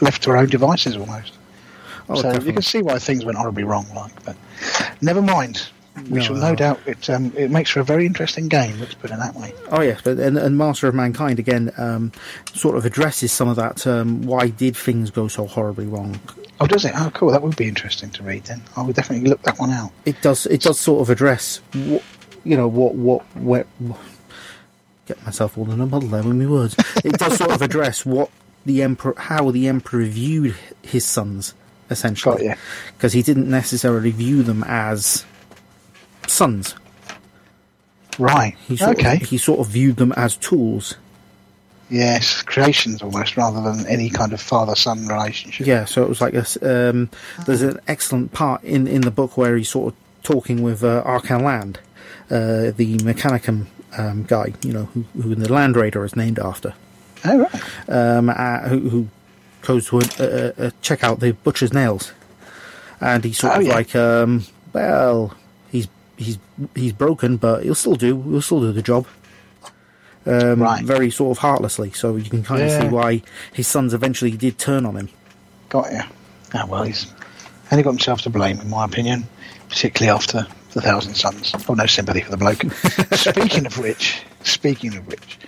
left to our own devices almost." Oh, so you can see why things went horribly wrong. Like, but never mind. We No, shall no. no doubt it. Um, it makes for a very interesting game. Let's put it that way. Oh yes, but and, and Master of Mankind again um, sort of addresses some of that. Um, why did things go so horribly wrong? Oh, does it? Oh, cool. That would be interesting to read. Then I would definitely look that one out. It does. It does sort of address, what, you know, what what where. Get myself all in a muddle there with my words. It does sort of address what the emperor, how the emperor viewed his sons, essentially, because he didn't necessarily view them as sons. Right. He sort okay. Of, he sort of viewed them as tools. yes, creations almost rather than any kind of father-son relationship. Yeah, so it was like a. Um, there's an excellent part in, in the book where he's sort of talking with uh, Arkhan Land, uh, the Mechanicum um, guy, you know, who, who the Land Raider is named after, Oh, right. um, uh, who, who goes to uh, uh, uh, check out the butcher's nails, and he's sort Oh, of yeah. like, um, well, he's he's he's broken, but he'll still do he'll still do the job. Um, Right. Very sort of heartlessly, so you can kind of see why his sons eventually did turn on him. Got you. Oh well, he's only got himself to blame, in my opinion, particularly after the Thousand Sons. Oh, no sympathy for the bloke. speaking of which, speaking of which,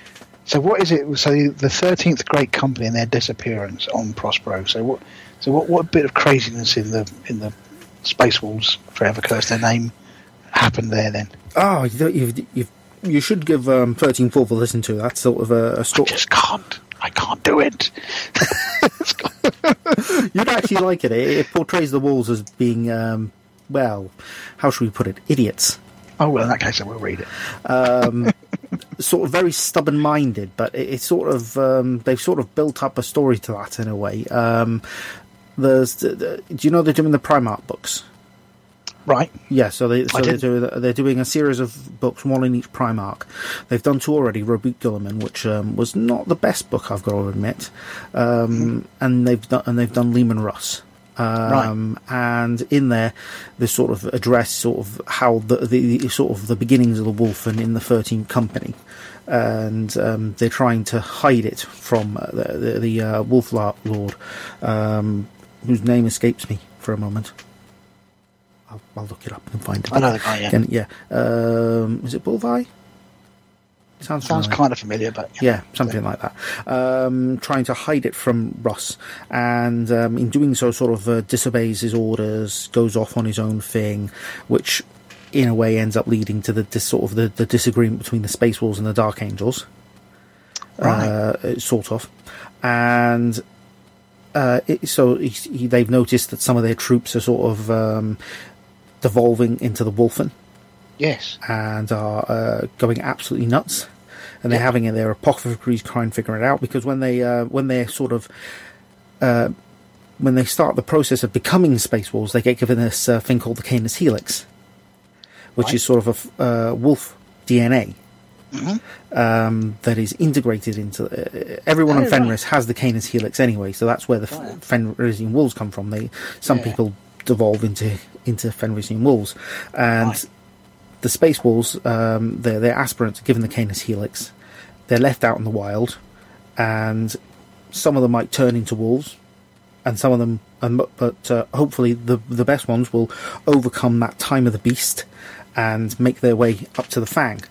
so what is it? So the thirteenth Great Company and their disappearance on Prospero. So what? So what? What bit of craziness in the in the Space Wolves, forever curse their name, happened there then? Oh, you, you, you, you should give um, 13 Fourth a listen to. That's sort of a, a I story. just can't. I can't do it. You'd actually like it. it. It portrays the walls as being, um, well, how should we put it? Idiots. Oh well, in that case, I will read it. Um, sort of very stubborn minded, but it, it's sort of, um, they've sort of built up a story to that in a way. Um, there's, the, the, do you know they're doing the Primarch books? Right. Yeah, so they so they're doing they're doing a series of books, one in each Primarch. They've done two already, Roboute Guilliman, which um, was not the best book I've got to admit, um, and they've done and they've done Leman Russ. Um, And in there, they sort of address sort of how the, the, the sort of the beginnings of the Wulfen in the Thirteenth Company, and um, they're trying to hide it from uh, the the, the uh, Wolf Lord, um, whose name escapes me for a moment. I'll, I'll look it up and find it. I know the guy, yeah. Yeah. Um, is it Bulveye? Sounds Sounds familiar. kind of familiar, but Yeah, something like that. Um, trying to hide it from Russ, and um, in doing so, sort of uh, disobeys his orders, goes off on his own thing, which, in a way, ends up leading to the dis- sort of the, the disagreement between the Space Wolves and the Dark Angels, Right. uh, sort of, and. Uh, it, so he, he, they've noticed that some of their troops are sort of um, devolving into the Wulfen yes. and are uh, going absolutely nuts. And they're having their apothecaries try and figure it out because when they uh, when they're sort of uh, when they start the process of becoming space wolves, they get given this uh, thing called the Canis Helix, which Right. is sort of a f- uh, wolf DNA um, that is integrated into. Uh, everyone Oh, on right. Fenris has the Canis Helix anyway, so that's where the Right. f- Fenrisian wolves come from. They some Yeah. people devolve into into Fenrisian wolves, and Right. The space wolves, um, their their aspirants given the Canis Helix. They're left out in the wild, and some of them might turn into wolves, and some of them, um, but uh, hopefully the the best ones will overcome that time of the beast and make their way up to the Fang.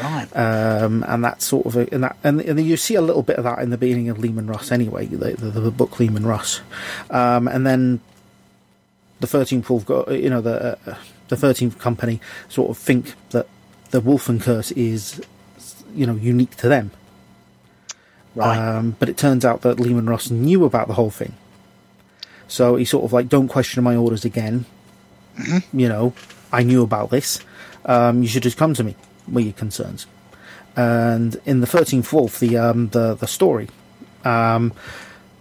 Right. Um, and that sort of a, and that and, and you see a little bit of that in the beginning of Leman Russ anyway, the, the, the book Leman Russ, um, and then the Thirteenth Wolf, go, you know, the uh, the Thirteenth Company sort of think that the Wulfen curse is, you know, unique to them. right. Um, but it turns out that Leman Russ knew about the whole thing. So he sort of like, don't question my orders again. You know, I knew about this. Um, you should just come to me with your concerns. And in the Thirteenth Wolf, the um, the the story, um,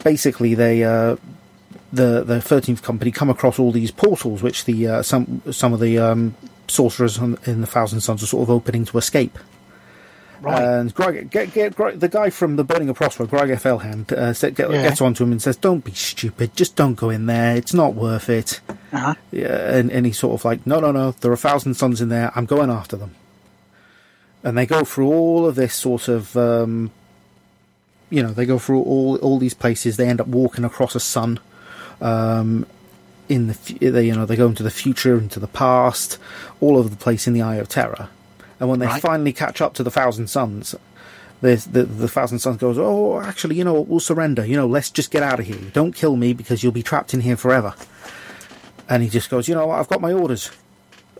basically they uh, the the Thirteenth Company come across all these portals, which the uh, some some of the um, sorcerers in the Thousand Sons are sort of opening to escape. right. And Greg, get, get, Greg, the guy from the Burning of Prospero, Greg F. Elhand, uh, get, Yeah. gets onto him and says, "Don't be stupid. Just don't go in there. It's not worth it." uh-huh. Yeah, and, and he's sort of like, "No, no, no. There are thousand Sons in there. I'm going after them." And they go through all of this sort of, um, you know, they go through all all these places. They end up walking across a sun. Um, in the they, you know they go into the future, into the past, all over the place in the Eye of Terror. And when they Right. finally catch up to the Thousand Sons, the, the Thousand Sons goes, "Oh, actually, you know, we'll surrender. You know, let's just get out of here. Don't kill me because you'll be trapped in here forever." And he just goes, "You know what? I've got my orders."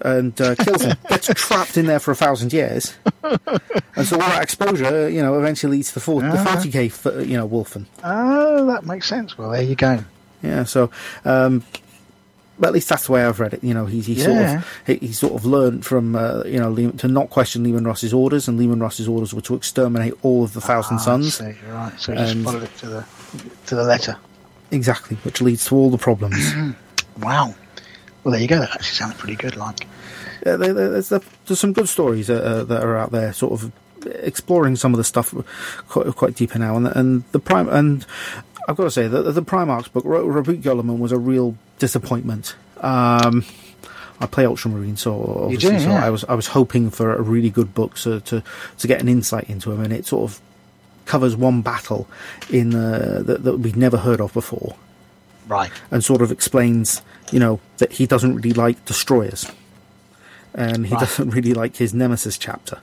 And uh, kills him. Gets trapped in there for a thousand years, and so all that exposure, you know, eventually leads to the forty Uh-huh. k, f- you know, Wulfen. Oh, that makes sense. Well, there you go. Yeah, so um, but at least that's the way I've read it. You know, he, he sort of he, he sort of learned from uh, you know to not question Leman Russ's orders, and Leman Russ's orders were to exterminate all of the Thousand Ah, Sons. So you're right. So you just followed it to the to the letter. Exactly, which leads to all the problems. Wow. Well, there you go. That actually sounds pretty good. Like, yeah, there, there- there's, there's some good stories uh, that are out there, sort of exploring some of the stuff quite, quite deeper now. And, and the prime and I've got to say that the, the Primarch's book, Ro- Roboute Guilliman, was a real disappointment. Um, I play Ultramarine, so obviously, do, so yeah. I was I was hoping for a really good book so to to get an insight into him, and it sort of covers one battle in uh, that, that we'd never heard of before right. and sort of explains, you know, that he doesn't really like destroyers, and he Right. doesn't really like his nemesis chapter.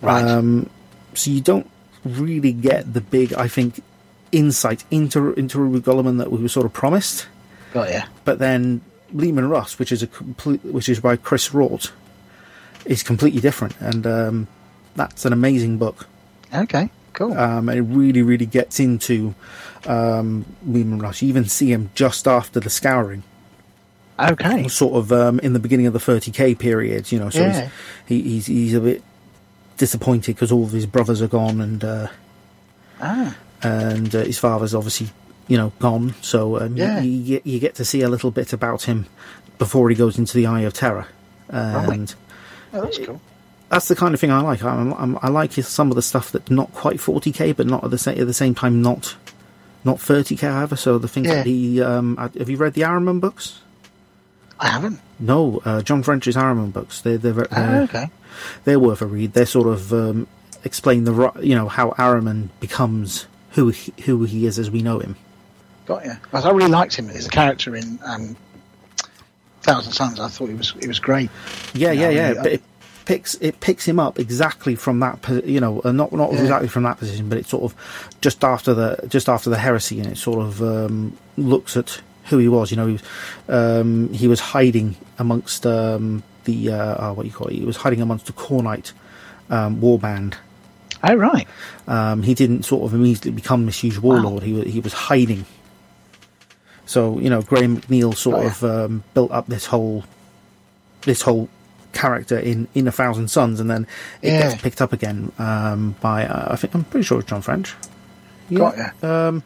Right. Um, so you don't really get the big, I think, insight into into Roboute Guilliman that we were sort of promised. Got ya. But then Leman Russ, which is a complete, which is by Chris Wraight, is completely different, and um, that's an amazing book. Okay. Cool. Um, and it really, really gets into um, Leman Russ. You even see him just after the scouring. okay. sort of um, in the beginning of the 30k period, you know. So Yeah. he's, he, he's he's a bit disappointed because all of his brothers are gone and uh, Ah. and uh, his father's obviously you know gone. So um, Yeah. you, you, get to see a little bit about him before he goes into the Eye of Terror, and Oh, that's cool. that's the kind of thing I like. I'm, I'm, I like some of the stuff that's not quite 40k, but not at the same at the same time not not 30k either. So the things Yeah. that the um, have you read the Ahriman books? I haven't. No, uh, John French's Ahriman books. They're they're, Oh, uh, okay. They're worth a read. They're sort of um, explain the you know how Ahriman becomes who he, who he is as we know him. Got you. I really liked him as a character in um, Thousand Sons. I thought he was he was great. Yeah, Yeah, yeah, I yeah. mean, But it picks it picks him up exactly from that, you know, uh, not not Yeah. exactly from that position, but it's sort of just after the just after the heresy, and it sort of um, looks at who he was. You know, he was, um, he was hiding amongst um, the uh, oh, what you call it? He was hiding amongst the Khornate um, warband. Oh right. Um, he didn't sort of immediately become this huge warlord. He wa he was hiding. So you know, Graham McNeill sort Oh, of um, built up this whole this whole character in in a Thousand Sons, and then it Yeah. gets picked up again um, by uh, I think I'm pretty sure it's John French. Got Yeah, um,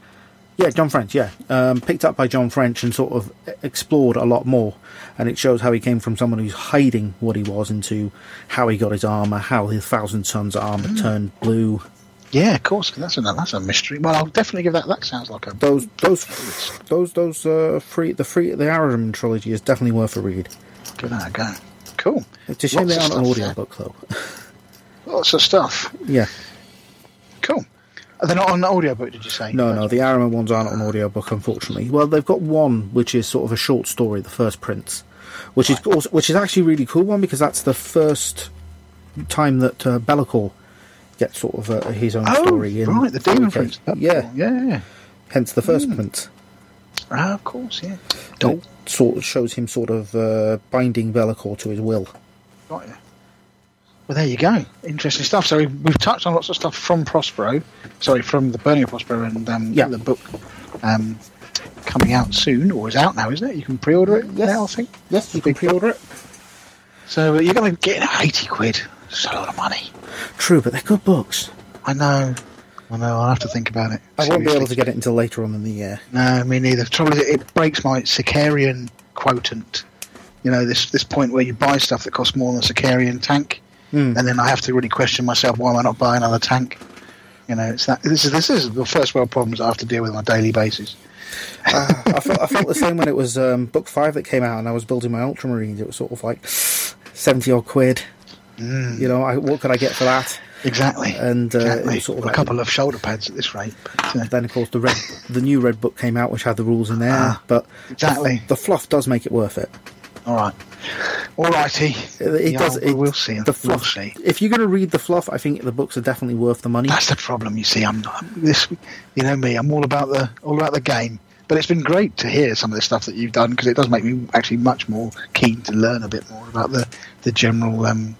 yeah, John French. Yeah, um, picked up by John French and sort of explored a lot more, and it shows how he came from someone who's hiding what he was into how he got his armor, how his Thousand Sons armor Mm. turned blue. Yeah, of course. That's a that's a mystery. Well, I'll definitely give that. That sounds like a those those those those uh, free the free the Ahriman trilogy is definitely worth a read. Give that a go. Cool. It's a shame Lots they aren't an stuff audio book though. Lots of stuff. yeah, Cool. Are not on the audiobook, did you say? no, no, the Ahriman ones aren't on audio book, unfortunately. Well, they've got one which is sort of a short story, the first Prince, which is also, which is actually a really cool one because that's the first time that uh, Bellicor gets sort of uh, his own Oh, story. In right, the Demon. Prince. Yeah. Yeah, yeah. hence the first Prince. Ah, of course, yeah. It sort of shows him sort of uh, binding Bellicor to his will. Got you. Well, there you go. Interesting stuff. So we've, we've touched on lots of stuff from Prospero. Sorry, from the Burning of Prospero and um, Yeah. the book um, coming out soon, or is out now, isn't it? You can pre-order it now, I think. Yes, you can pre-order it. So uh, you're going to get 80 quid. It's a lot of money. True, but they're good books. I know. I know. I'll have to think about it. I won't be able to get it until later on in the year. No, me neither. The trouble is, it, it breaks my Sicaran quotient. You know, this this point where you buy stuff that costs more than a Sicaran tank, Hmm. and then I have to really question myself: why am I not buying another tank? You know, it's that. This is this is the first world problems I have to deal with on a daily basis. Uh, I felt I felt the same when it was um, book five that came out, and I was building my Ultramarines. It was sort of like seventy odd quid. You know, I, what could I get for that? Exactly. And, uh, exactly. sort of a like- couple of shoulder pads at this rate. But, uh, Then, of course, the red, the new red book came out, which had the rules in there. Ah, but exactly. the fluff does make it worth it. all right. All righty. It, it Yeah, does. we'll see. The We'll fluff. see. If you're going to read the fluff, I think the books are definitely worth the money. That's the problem. You see, I'm not this. You know me. I'm all about the all about the game. But it's been great to hear some of the stuff that you've done because it does make me actually much more keen to learn a bit more about the the general um,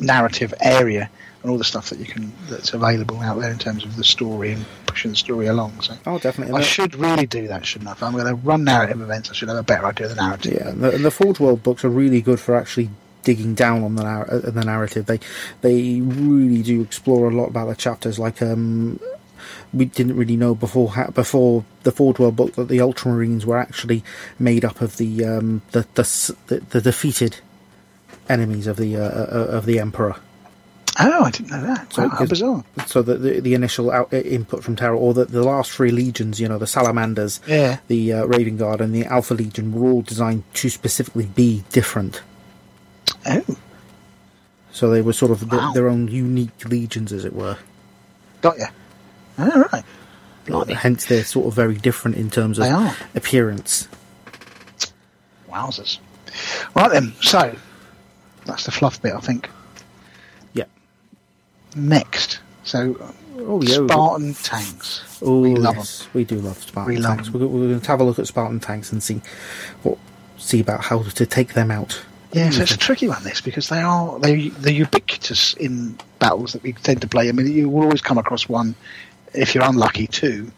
narrative area and all the stuff that you can that's available out there in terms of the story and pushing the story along. So Oh, definitely. I should really do that, shouldn't I? If I'm going to run narrative events, I should have a better idea of the narrative. Yeah, and the, and the Forge World books are really good for actually digging down on the, nar- uh, the narrative. They they really do explore a lot about the chapters. Like um, we didn't really know before ha- before the Ford World book that the Ultramarines were actually made up of the um, the, the the the defeated enemies of the uh, uh, of the Emperor. Oh, I didn't know that. So Wow, how bizarre. So the the, the initial out, input from Terra, or the, the last three legions, you know, the Salamanders, Yeah. the uh, Raven Guard, and the Alpha Legion, were all designed to specifically be different. Oh, So they were sort of Wow. their own unique legions, as it were. got you. All right. Blimey. Hence, they're sort of very different in terms of appearance. Wowzers. Right then, so that's the fluff bit, I think. Next, so Oh yeah. Spartan tanks. Oh we love yes, we do love Spartan We love tanks. them. We're, we're going to have a look at Spartan tanks and see what see about how to take them out. Yeah, so it's a tricky one this because they are they they're ubiquitous in battles that we tend to play. I mean, you will always come across one if you're unlucky too.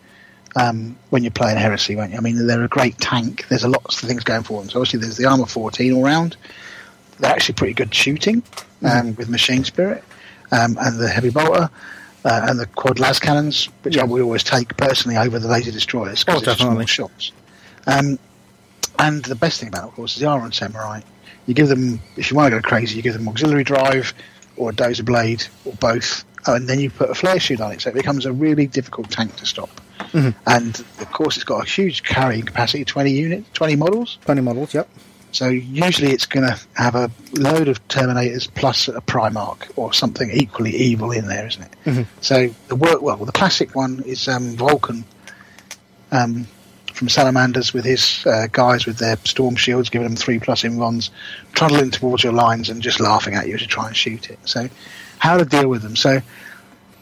Um, when you're playing Heresy, won't you? I mean, they're a great tank. There's a lots of things going for them. So obviously, there's the armor 14 all round. They're actually pretty good shooting um, with machine spirit um, and the heavy bolter. Uh, and the quad las cannons, which I would always take personally over the laser destroyers Oh, because it's more definitely. shots. Um, and the best thing about it, of course, is the Iron Samurai. You give them, if you want to go crazy, you give them auxiliary drive or a dozer blade or both, oh, and then you put a flare shield on it, so it becomes a really difficult tank to stop. and of course it's got a huge carrying capacity, twenty units, twenty models. Plenty models, yep. So usually it's going to have a load of Terminators plus a Primarch or something equally evil in there, isn't it? Mhm. So the work well, the classic one is um, Vulkan um, from Salamanders with his uh, guys with their storm shields, giving them three plus invulns, trundling towards your lines and just laughing at you to try and shoot it. So how to deal with them? So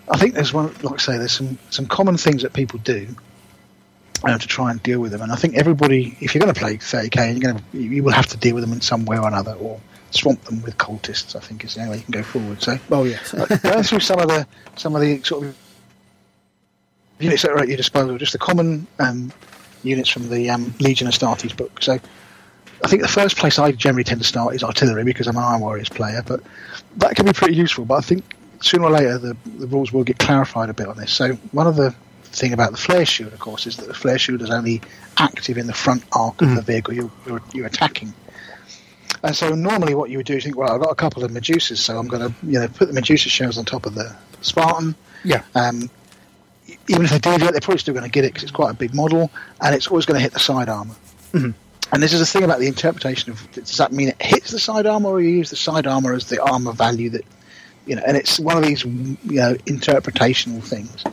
I think there's one, like I say, there's some some common things that people do uh, to try and deal with them. And I think everybody, if you're going to play 30k, you're going to, you will have to deal with them in some way or another, or swamp them with cultists. I think is the only way you can go forward. So Oh yes. going through some of the some of the sort of units that are at your disposal, just the common um, units from the um, Legion Astartes book. So I think the first place I generally tend to start is artillery because I'm an Iron Warriors player, but that can be pretty useful. But I think sooner or later the, the rules will get clarified a bit on this. So one of the thing about the flare shield, of course, is that the flare shield is only active in the front arc of the vehicle you're, you're, you're attacking. And so normally what you would do is think, well, I've got a couple of Medusas, so I'm going to you know put the Medusa shells on top of the Spartan. yeah. Um, even if they deviate, they're probably still going to get it because it's quite a big model, and it's always going to hit the side armor. Mhm. And this is the thing about the interpretation of does that mean it hits the side armor, or you use the side armor as the armor value that you know? And it's one of these you know interpretational things.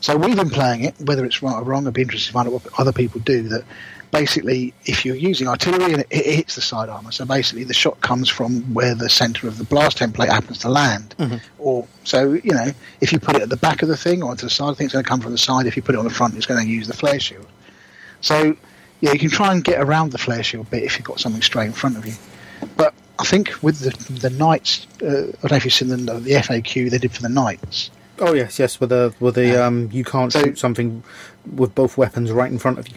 So we've been playing it, whether it's right or wrong. I'd be interested to find out what other people do. That basically, if you're using artillery and it, it hits the side armor, so basically the shot comes from where the center of the blast template happens to land. Or so you know, if you put it at the back of the thing or to the side, I think it's going to come from the side. If you put it on the front, it's going to use the flare shield. So yeah, you can try and get around the flare shield bit if you've got something straight in front of you. But I think with the the knights, uh, I don't know if you've seen the, the FAQ they did for the knights. Oh yes, yes. With the with the um, you can't So- shoot something with both weapons right in front of you.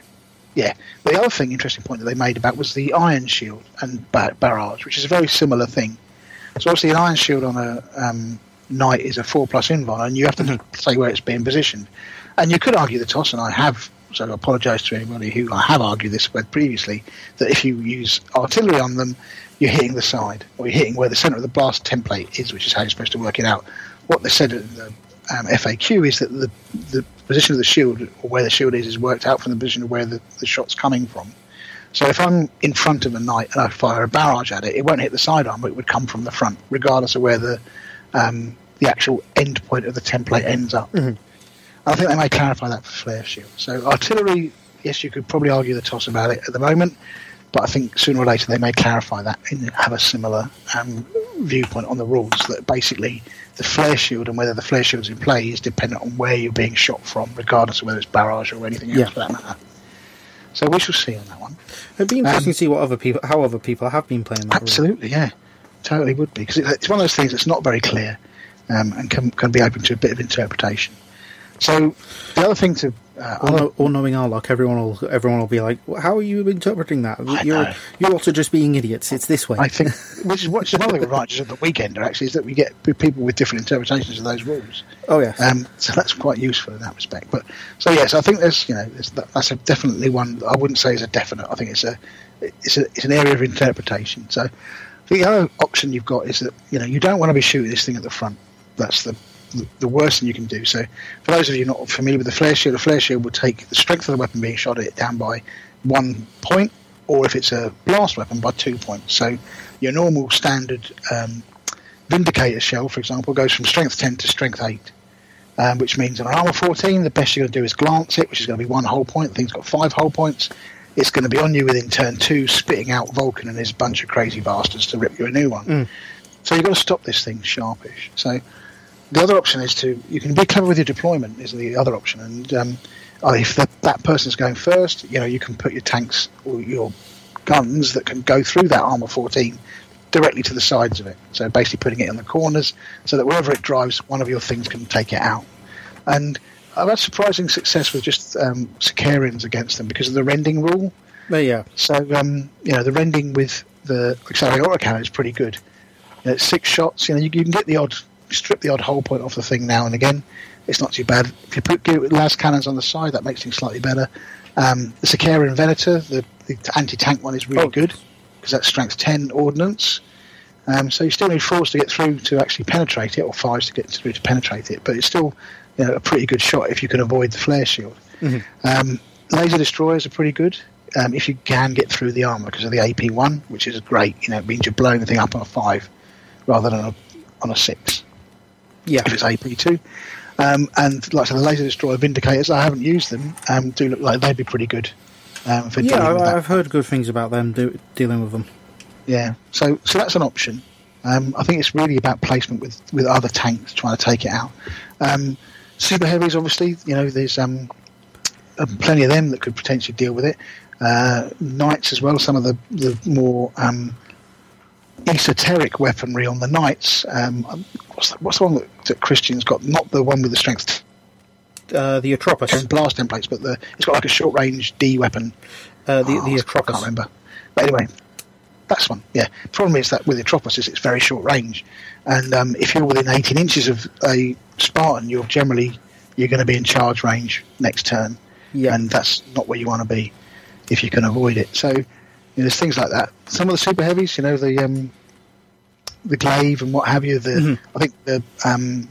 Yeah. The other thing, interesting point that they made about was the ion shield and bar- barrage, which is a very similar thing. So obviously, an ion shield on a um, knight is a four plus invuln, and you have to say where it's being positioned. And you could argue the toss, and I have. So I apologise to anybody who I have argued this with previously that if you use artillery on them, you're hitting the side, or you're hitting where the centre of the blast template is, which is how you're supposed to work it out. What they said in the um, FAQ is that the the position of the shield, or where the shield is, is worked out from the position of where the, the shot's coming from. So if I'm in front of a knight and I fire a barrage at it, it won't hit the sidearm, but it would come from the front, regardless of where the um, the actual end point of the template ends up. I think they may clarify that for flare shield. So artillery, yes, you could probably argue the toss about it at the moment, but I think sooner or later they may clarify that and have a similar um, viewpoint on the rules that basically the flare shield and whether the flare shield's in play is dependent on where you're being shot from, regardless of whether it's barrage or anything else Yeah. for that matter. So we shall see on that one. It'd be interesting Um, to see what other people, how other people have been playing that. role. Absolutely, yeah, totally would be because it, it's one of those things that's not very clear um, and can, can be open to a bit of interpretation. So the other thing to uh, All, know, all knowing our luck, everyone will everyone will be like, "Well, "How are you interpreting that? I you're know. you're also just being idiots. It's this way." I think, which is what's another thing right just at the weekender actually is that we get people with different interpretations of those rules. oh yes, Um, so that's quite useful in that respect. But so yes, I think there's you know there's, that's a definitely one. I wouldn't say is a definite. I think it's a it's a it's an area of interpretation. So the other option you've got is that you know you don't want to be shooting this thing at the front. That's the the worst thing you can do. So for those of you not familiar with the flare shield, a flare shield will take the strength of the weapon being shot at it down by one point, or if it's a blast weapon by two points. So your normal standard um, vindicator shell, for example, goes from strength ten to strength eight um, which means on an armor 14, the best you're going to do is glance it, which is going to be one whole point. The thing's got five whole points. It's going to be on you within turn two, spitting out Vulkan and his bunch of crazy bastards to rip you a new one. Mm. So you've got to stop this thing sharpish. So the other option is to you can be clever with your deployment is the other option, and um, uh, if that that person's going first, you know you can put your tanks or your guns that can go through that armor 14 directly to the sides of it. So basically putting it on the corners so that wherever it drives, one of your things can take it out. And I've had surprising success with just um, Sicarans against them because of the rending rule. Yeah, So um, you know the rending with the accelerated autocannon is pretty good. You know, six shots. You know you, you can get the odd strip the odd hole point off the thing now and again. It's not too bad. If you put give it las cannons on the side, that makes things slightly better. Um, the Sicaran Venator, the, the anti-tank one, is really Oh. good because that's strength ten ordnance. Um, so you still need fours to get through to actually penetrate it, or fives to get through to penetrate it. But it's still you know, a pretty good shot if you can avoid the flare shield. Um, laser destroyers are pretty good um, if you can get through the armor because of the AP one, which is great. You know, it means you're blowing the thing up on a five rather than a, on a six Yeah. if it's AP two. Um, and like I said, the laser destroyer vindicators, I haven't used them. Um, do look like they'd be pretty good um, for Yeah, dealing with I. I've heard good things about them do, dealing with them. Yeah, so so that's an option. Um, I think it's really about placement with, with other tanks trying to take it out. Um, super heavies, obviously, you know, there's um, uh, plenty of them that could potentially deal with it. Uh, knights as well, some of the, the more um, esoteric weaponry on the knights. Um, what's, the, what's the one that, that Christian's got? Not the one with the strength Uh, the Atrapos. blast templates, but the it's got like a short range D weapon. Uh, the, Oh, the I can't remember. But anyway, that's one. Yeah. Problem is that with the Atrapos, it's very short range, and um, if you're within 18 inches of a Spartan, you're generally you're going to be in charge range next turn, Yeah. and that's not where you want to be if you can avoid it. So you know, there's things like that. Some of the super heavies, you know, the um, the glaive and what have you. The Mhm. I think the um,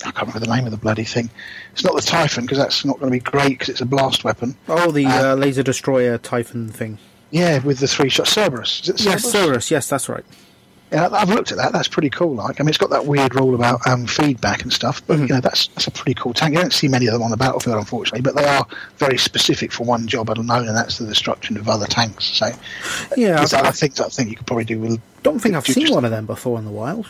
I can't remember the name of the bloody thing. It's not the Typhon because that's not going to be great because it's a blast weapon. Oh, the Uh, uh, laser destroyer Typhon thing. Yeah, with the three shot Cerberus. Is it Yes, Cerberus? Cerberus. Yes, that's right. Yeah, I've looked at that. That's pretty cool. Like, I mean, it's got that weird rule about um, feedback and stuff, but Mhm. you know, that's that's a pretty cool tank. You don't see many of them on the battlefield, unfortunately, but they are very specific for one job alone, and that's the destruction of other tanks. So, Yeah, there's I, other I things I think you could probably do with. don't think I've seen just- one of them before in the wild.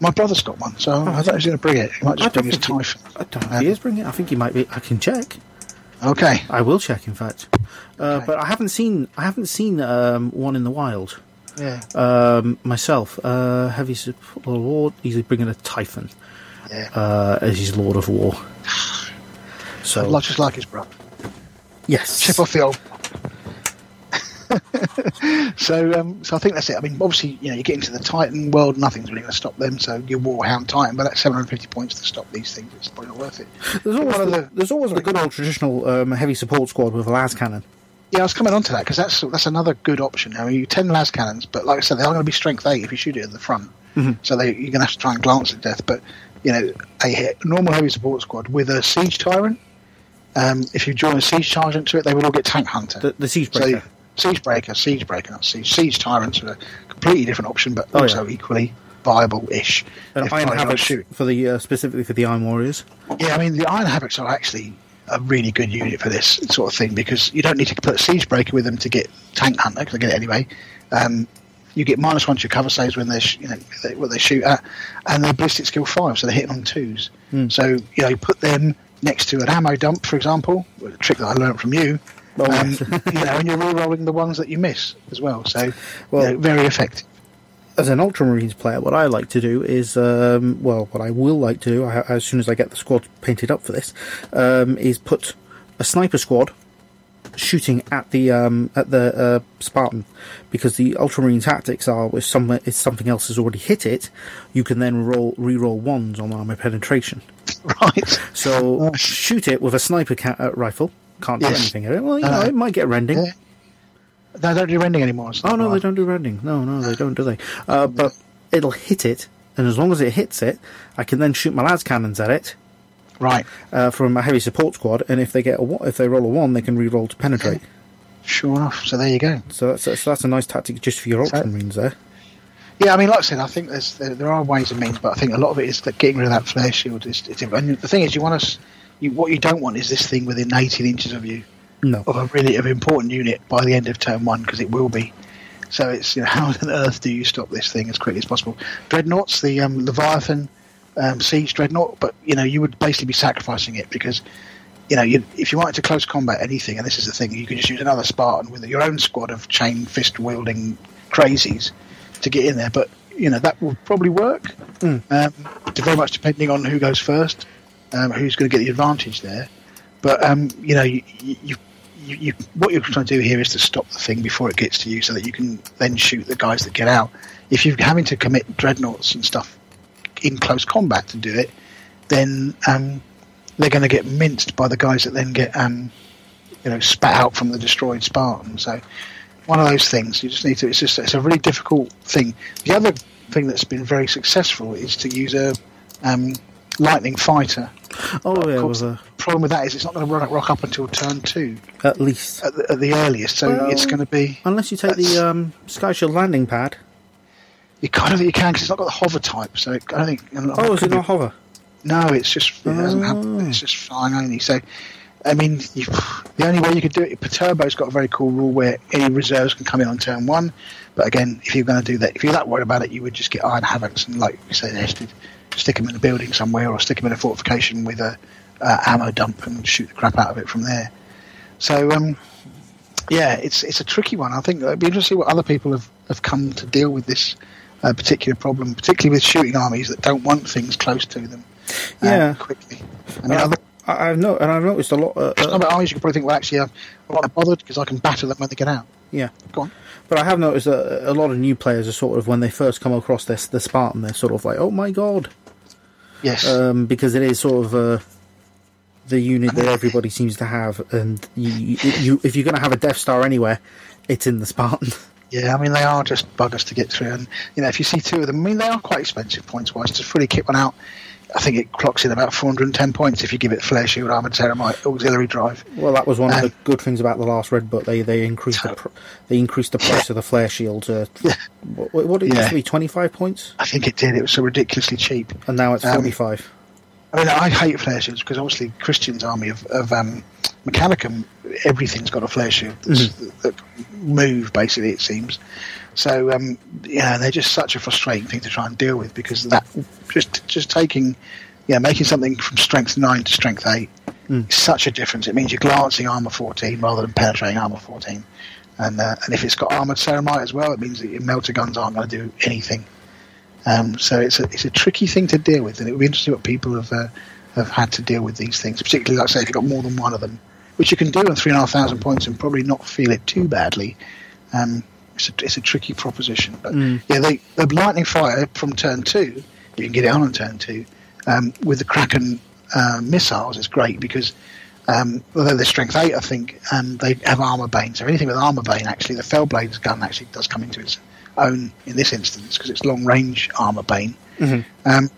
My brother's got one, so I don't know if he's going to bring it. He might just don't bring his think Typhon. I don't know Um, he is bringing it. I think he might be. I can check. Okay, I will check, in fact. Uh, Okay. But I haven't seen. I haven't seen um, one in the wild yeah, um, myself. Uh, heavy support lord. He's bringing a Typhon yeah. uh, as his Lord of War. So like- just like his brother. yes, chip off the old. so, um, so I think that's it. I mean, obviously, you know, you get into the Titan world, nothing's really going to stop them. So your Warhound Titan, but that's 750 points to stop these things. It's probably not worth it. There's always, One of the, the- there's always the good old traditional um, heavy support squad with a las cannon. Yeah, I was coming on to that because that's that's another good option. I mean, you ten las cannons, but like I said, they are going to be strength eight if you shoot it at the front. Mhm. So they, you're going to have to try and glance at death. But you know, a normal heavy support squad with a siege tyrant. Um, if you join a siege sergeant to it, they would all get tank hunter. The, the siege So, breaker. siege breaker, siege breaker, not siege. Siege tyrants are a completely different option, but Oh, also yeah. equally viable-ish. and Iron Havoc for the uh, specifically for the Iron Warriors. Yeah, I mean the Iron Havocs are actually a really good unit for this sort of thing because you don't need to put a siege breaker with them to get tank hunter because I get it anyway. Um, you get minus one to your cover saves when they sh- you know they, what they shoot at, and they're ballistic skill five, so they're hitting on twos. Hmm. So you know you put them next to an ammo dump, for example, a trick that I learned from you. Oh, um, you know, and you're re-rolling the ones that you miss as well. So, Well- you know, very effective. As an Ultramarines player, what I like to do is, um, well, what I will like to do, I, as soon as I get the squad painted up for this, um, is put a sniper squad shooting at the um, at the uh, Spartan, because the Ultramarine tactics are if somewhere if something else has already hit it, you can then roll re-roll ones on armor penetration. Right. So shoot it with a sniper ca- uh, rifle. Can't do Yes. anything at it. Well, you know, Uh, it might get rending. Yeah. They don't do rending anymore. Oh no, they don't do rending. No, no, they don't, do they? Uh, but it'll hit it, and as long as it hits it, I can then shoot my lads cannons at it Right. uh, from a heavy support squad, and if they get a if they roll a one, they can re-roll to penetrate. Sure enough. So there you go. So that's so that's a nice tactic just for your So- ultramarines there. Yeah, I mean, like I said, I think there's there, there are ways and means, but I think a lot of it is that getting rid of that flare shield. Is, is, and the thing is, you want us. You, what you don't want is this thing within 18 inches of you No, of a really of important unit by the end of turn one because it will be. So it's you know how on earth do you stop this thing as quickly as possible? Dreadnoughts, the um, Leviathan um, siege dreadnought, but you know you would basically be sacrificing it because you know you, if you wanted to close combat anything, and this is the thing, you could just use another Spartan with your own squad of chain fist wielding crazies to get in there. But you know that will probably work. Mm. Um, very much depending on who goes first, um, who's going to get the advantage there. But um, you know, you, you, you, you, what you're trying to do here is to stop the thing before it gets to you, so that you can then shoot the guys that get out. If you're having to commit dreadnoughts and stuff in close combat to do it, then um, they're going to get minced by the guys that then get um, you know spat out from the destroyed Spartan. So one of those things you just need to. It's just it's a really difficult thing. The other thing that's been very successful is to use a um, lightning fighter. Oh yeah, Of was course, a, problem with that is it's not going to rock, rock up until turn two at least. at the, at the earliest. So Well, it's going to be Unless you take the um, Sky Shield landing pad. you kind of think you can because it's not got the hover type. So it, I don't think. Oh, is it not hover? No, it's just it doesn't have, Oh. it's just flying only. So, I mean, you, the only way you could do it, Perturbo's got a very cool rule where any reserves can come in on turn one. But again, if you're going to do that, if you're that worried about it, you would just get Iron Havocs and, like we suggested, stick them in a building somewhere or stick them in a fortification with a uh, ammo dump and shoot the crap out of it from there. So, um, yeah, it's it's a tricky one. I think it'd be interesting to see what other people have, have come to deal with this uh, particular problem, particularly with shooting armies that don't want things close to them. uh, Yeah. quickly. I mean, other, I, I've no, and I've noticed a lot. Uh, some uh, armies you could probably think, well, actually, I'm not bothered because I can batter them when they get out. yeah, Go on. but I have noticed that a lot of new players are sort of when they first come across this the Spartan, they're sort of like, "Oh my god," Yes. um, because it is sort of uh, the unit that everybody seems to have, and you, you, if you're going to have a Death Star anywhere, it's in the Spartan. yeah, I mean, they are just buggers to get through. And, you know, if you see two of them, I mean, they are quite expensive points wise. To fully kit one out, I think it clocks in about 410 points if you give it Flare Shield, Armored Ceramite, Auxiliary Drive. Well, that was one of Um, the good things about the last Red Book. They they increased the pr- they increased the price of the flare shield. Uh, Yeah. what, what did it used Yeah. to be? Twenty five points, I think it did. It was so ridiculously cheap. and now it's Um, forty five. I mean, I hate flare shields because obviously Christian's army of, of um, Mechanicum, everything's got a flare shield that's, that move, basically, it seems. So, um, yeah, they're just such a frustrating thing to try and deal with because that just just taking, yeah, making something from strength 9 to strength 8 is such a difference. It means you're glancing armor 14 rather than penetrating armor 14. And, uh, and if it's got armored ceramite as well, it means that your melter guns aren't going to do anything. Um, so it's a it's a tricky thing to deal with, and it would be interesting what people have uh, have had to deal with these things. Particularly, like I say, if you've got more than one of them, which you can do on three and a half thousand points and probably not feel it too badly. Um, it's a, it's a tricky proposition, but yeah, they, the lightning fire from turn two, you can get it on on turn two um, with the Kraken uh, missiles. is great because um, although they're strength eight, I think, um, they have armor bane. So anything with armor bane, actually, the Fellblades gun actually does come into its own in this instance because it's long range armor bane. Um,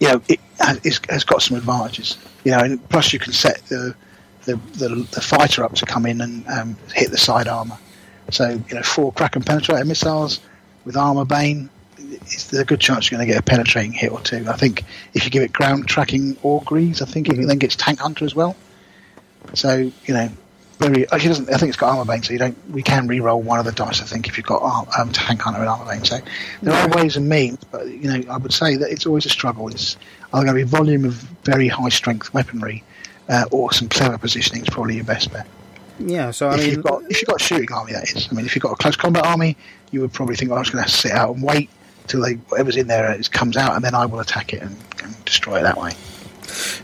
you know, it has, it's, has got some advantages. You know, and plus you can set the the, the, the fighter up to come in and um, hit the side armor. So you know, four Kraken penetrator missiles with armor bane. It's, there's a good chance you're going to get a penetrating hit or two. I think if you give it ground tracking auguries, I think it then gets tank hunter as well. So you know, very actually doesn't. I think it's got armor bane, so you don't. We can re-roll one of the dice. I think if you've got um, tank hunter and armor bane. So there are ways and means, but you know, I would say that it's always a struggle. It's either going to be volume of very high strength weaponry, uh, or some clever positioning is probably your best bet. Yeah, so I if mean, you've got if you've got a shooting army, that is. I mean, if you've got a close combat army, you would probably think, well, I'm just going to sit out and wait till they whatever's in there is, comes out, and then I will attack it and, and destroy it that way.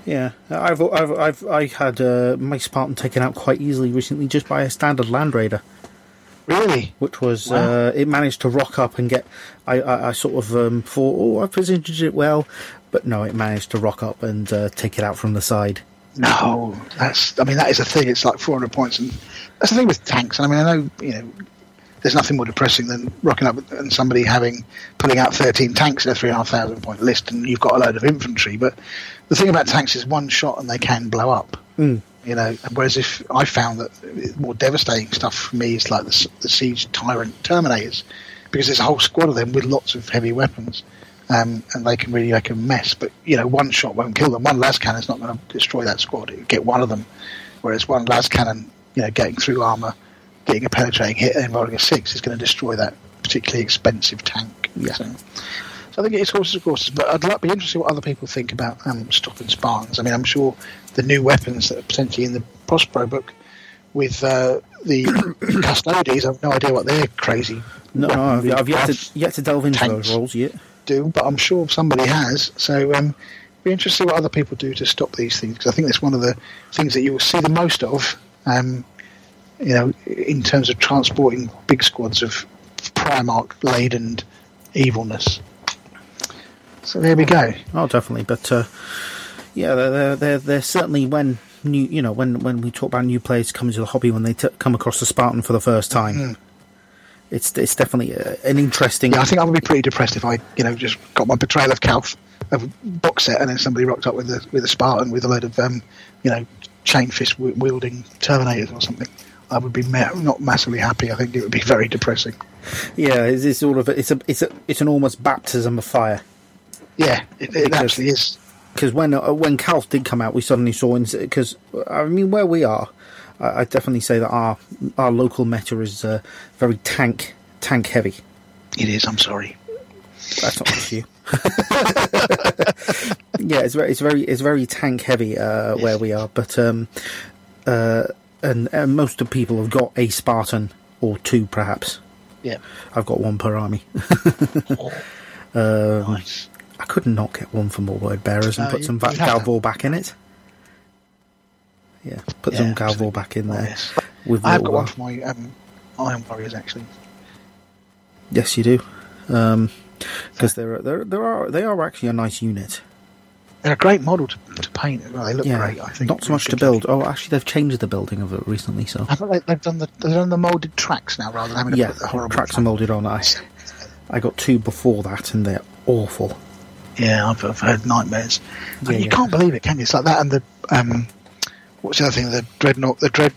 yeah, I've I've I've I had uh, my Spartan taken out quite easily recently just by a standard Land Raider. Really? which was Wow. uh, it managed to rock up and get. I, I, I sort of um, thought, oh, I positioned it well, but no, it managed to rock up and uh, take it out from the side. No, that's. I mean, that is a thing. It's like 400 points, and that's the thing with tanks. And I mean, I know you know, there's nothing more depressing than rocking up and somebody having pulling out 13 tanks in a three and a half thousand point list, and you've got a load of infantry. But the thing about tanks is one shot and they can blow up. Mm. You know, whereas if I found that more devastating stuff for me is like the, the siege tyrant terminators, because there's a whole squad of them with lots of heavy weapons, um, and they can really make a mess. But you know, one shot won't kill them. One las cannon is not going to destroy that squad. It'll get one of them, whereas one las cannon, you know, getting through armor, getting a penetrating hit, and rolling a six is going to destroy that particularly expensive tank. Yeah. So, so I think it's horses of courses, but I'd like be interested what other people think about um, stopping Spartans. I mean, I'm sure the new weapons that are potentially in the Prospero book with uh, the Custodes, I've no idea what their crazy No, no, I've, I've yet to yet to delve into tanks. those roles yet. Do, but I'm sure somebody has. So um, be interested to what other people do to stop these things because I think that's one of the things that you will see the most of. Um, you know, in terms of transporting big squads of Primarch laden evilness. So there we go. Oh, definitely, but uh, yeah, they're, they're they're certainly when new you know when when we talk about new players coming to the hobby when they t- come across the Spartan for the first time. It's it's definitely uh, an interesting. Yeah, I think I would be pretty depressed if I, you know, just got my betrayal of Calth a box set, and then somebody rocked up with a with a Spartan with a load of um, you know chain fist wielding Terminators or something. I would be ma- not massively happy. I think it would be very depressing. Yeah, it's, it's sort of a, it's a it's a it's an almost baptism of fire. Yeah, it, it Because- actually is. because when uh, when Calth did come out, we suddenly saw because I mean where we are, I, I definitely say that our our local meta is uh, very tank tank heavy. It is. I'm sorry. That's not you. yeah, it's very it's very it's very tank heavy uh, where we are, but um, uh, and, and most of people have got a Spartan or two perhaps. Yeah. I've got one per army. Oh, nice. I could not get one for more word bearers and No, put some Va- you'd have to. Galvor back in it. Yeah, put some Yeah, Galvor absolutely. back in there. yes. With I have got one for my um, Iron Warriors actually. Yes, you do. Because they're they're they are they are actually a nice unit. They're a great model to, to paint. as Well, they look yeah, great. I think not so much to build. Oh, actually, they've changed the building of it recently. So I thought they, they've done the they've done the molded tracks now rather than having to yeah, put the horrible tracks are molded on. I I got two before that, and they're awful. Yeah, I've, I've heard nightmares. Yeah, you yeah. can't believe it, can you? It's like that and the um, what's the other thing? The dreadnought, the dread,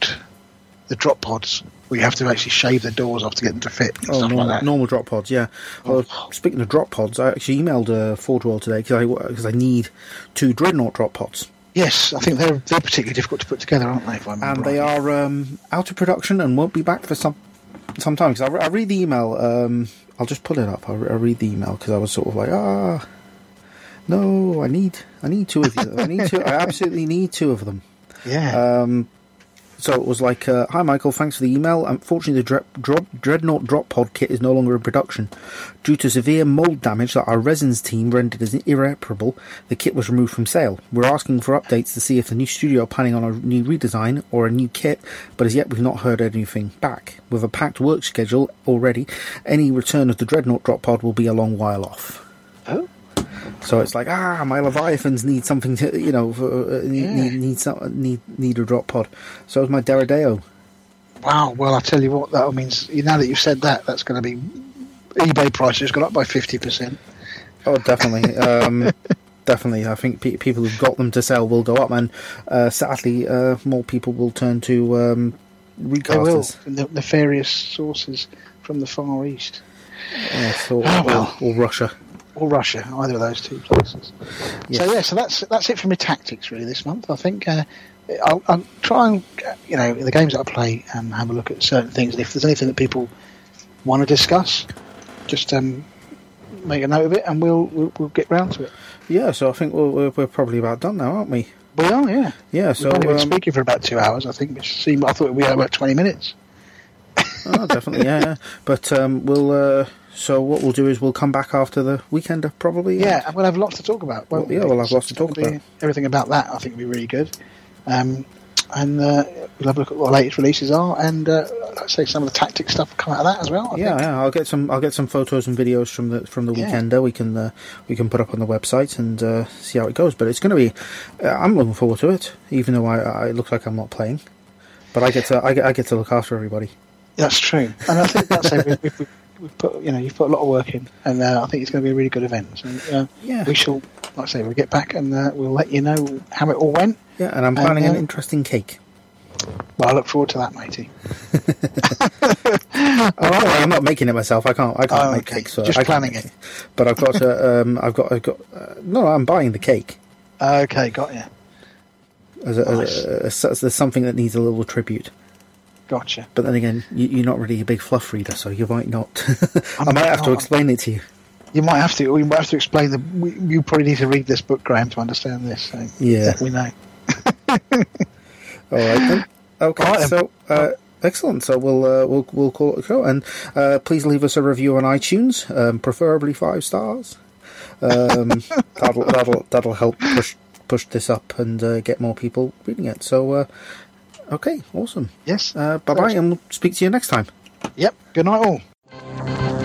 the drop pods. Where you have to actually shave the doors off to get them to fit Oh, normal, like normal drop pods, yeah. Well, speaking of drop pods, I actually emailed uh, Forge World today because I, 'cause I need two Dreadnought drop pods. Yes, I think they're they're particularly difficult to put together, aren't they? If I remember and they rightly? are um, out of production and won't be back for some some time. Because I, re- I read the email. Um, I'll just pull it up. I, re- I read the email because I was sort of like, ah, no, I need, I need two of you. I need two. I absolutely need two of them. Yeah, Um, so it was like, uh, "Hi Michael, thanks for the email. Unfortunately, the dre- drop, Dreadnought drop pod kit is no longer in production due to severe mold damage that our resins team rendered as irreparable. The kit was removed from sale. We're asking for updates to see if the new studio are planning on a new redesign or a new kit, but as yet we've not heard anything back. With a packed work schedule already, any return of the Dreadnought drop pod will be a long while off." oh, So it's like, ah, my Leviathans need something to, you know, for, uh, need, Yeah. need need some, need need a drop pod. So is my Deredeo. wow. Well, I tell you what, that means now that you've said that, that's going to be eBay prices gone up by fifty percent. Oh, definitely, um, definitely. I think pe- people who've got them to sell will go up, and uh, sadly, uh, more people will turn to um, They will nefarious sources from the Far East Yeah, so, Oh, well. or, or Russia. Or Russia, either of those two places. Yes. So yeah, so that's that's it for my tactics really this month. I think uh, I'll, I'll try and you know in the games that I play um, have a look at certain things, and if there's anything that people want to discuss, just um, make a note of it, and we'll we'll, we'll get round to it. Yeah, so I think we're, we're, we're probably about done now, aren't we? We are, yeah. Yeah, so We've only been um, speaking for about two hours, I think. Which seemed I thought we had about twenty minutes. oh, definitely, yeah, yeah. But um, we'll. Uh, so what we'll do is we'll come back after the weekend, probably. Yeah, and we'll have lots to talk about. won't Well, yeah, we? we'll have lots to talk about. Everything about that, I think, will be really good. Um, and uh, we'll have a look at what the latest releases are, and uh, like I say some of the tactic stuff will come out of that as well. I yeah, think. yeah. I'll get some. I'll get some photos and videos from the from the Yeah. weekender. We can uh, we can put up on the website and uh, see how it goes. But it's going to be. Uh, I'm looking forward to it, even though I, I it looks like I'm not playing. But I get to I get, I get to look after everybody. That's true, and I think that's it. We've, put you know you've put a lot of work in, and uh, I think it's going to be a really good event. So uh, Yeah. we shall, like I say, we'll get back and uh, we'll let you know how it all went. Yeah, and I'm planning an uh, interesting cake. Well, I look forward to that, matey. Oh, I'm not making it myself. I can't. I can't Oh, make okay. cakes. So Just planning it. But I've got. To, um, I've got. I've got. Uh, no, I'm buying the cake. Okay, got you. As, a, Nice. as, a, as there's something that needs a little tribute. Gotcha. But then again, you, you're not really a big fluff reader, so you might not. I might have to explain it to you. You might have to. We might have to explain the. We, you probably need to read this book, Graham, to understand this. So Yeah. we know. All right then. Okay, right so uh, excellent. So we'll uh, we'll we'll call it a show, and uh, please leave us a review on iTunes, um, preferably five stars. Um, that'll that'll that'll help push push this up and uh, get more people reading it. So, uh, Okay, awesome. Yes. Uh, bye bye, and we'll speak to you next time. Yep. Good night, all.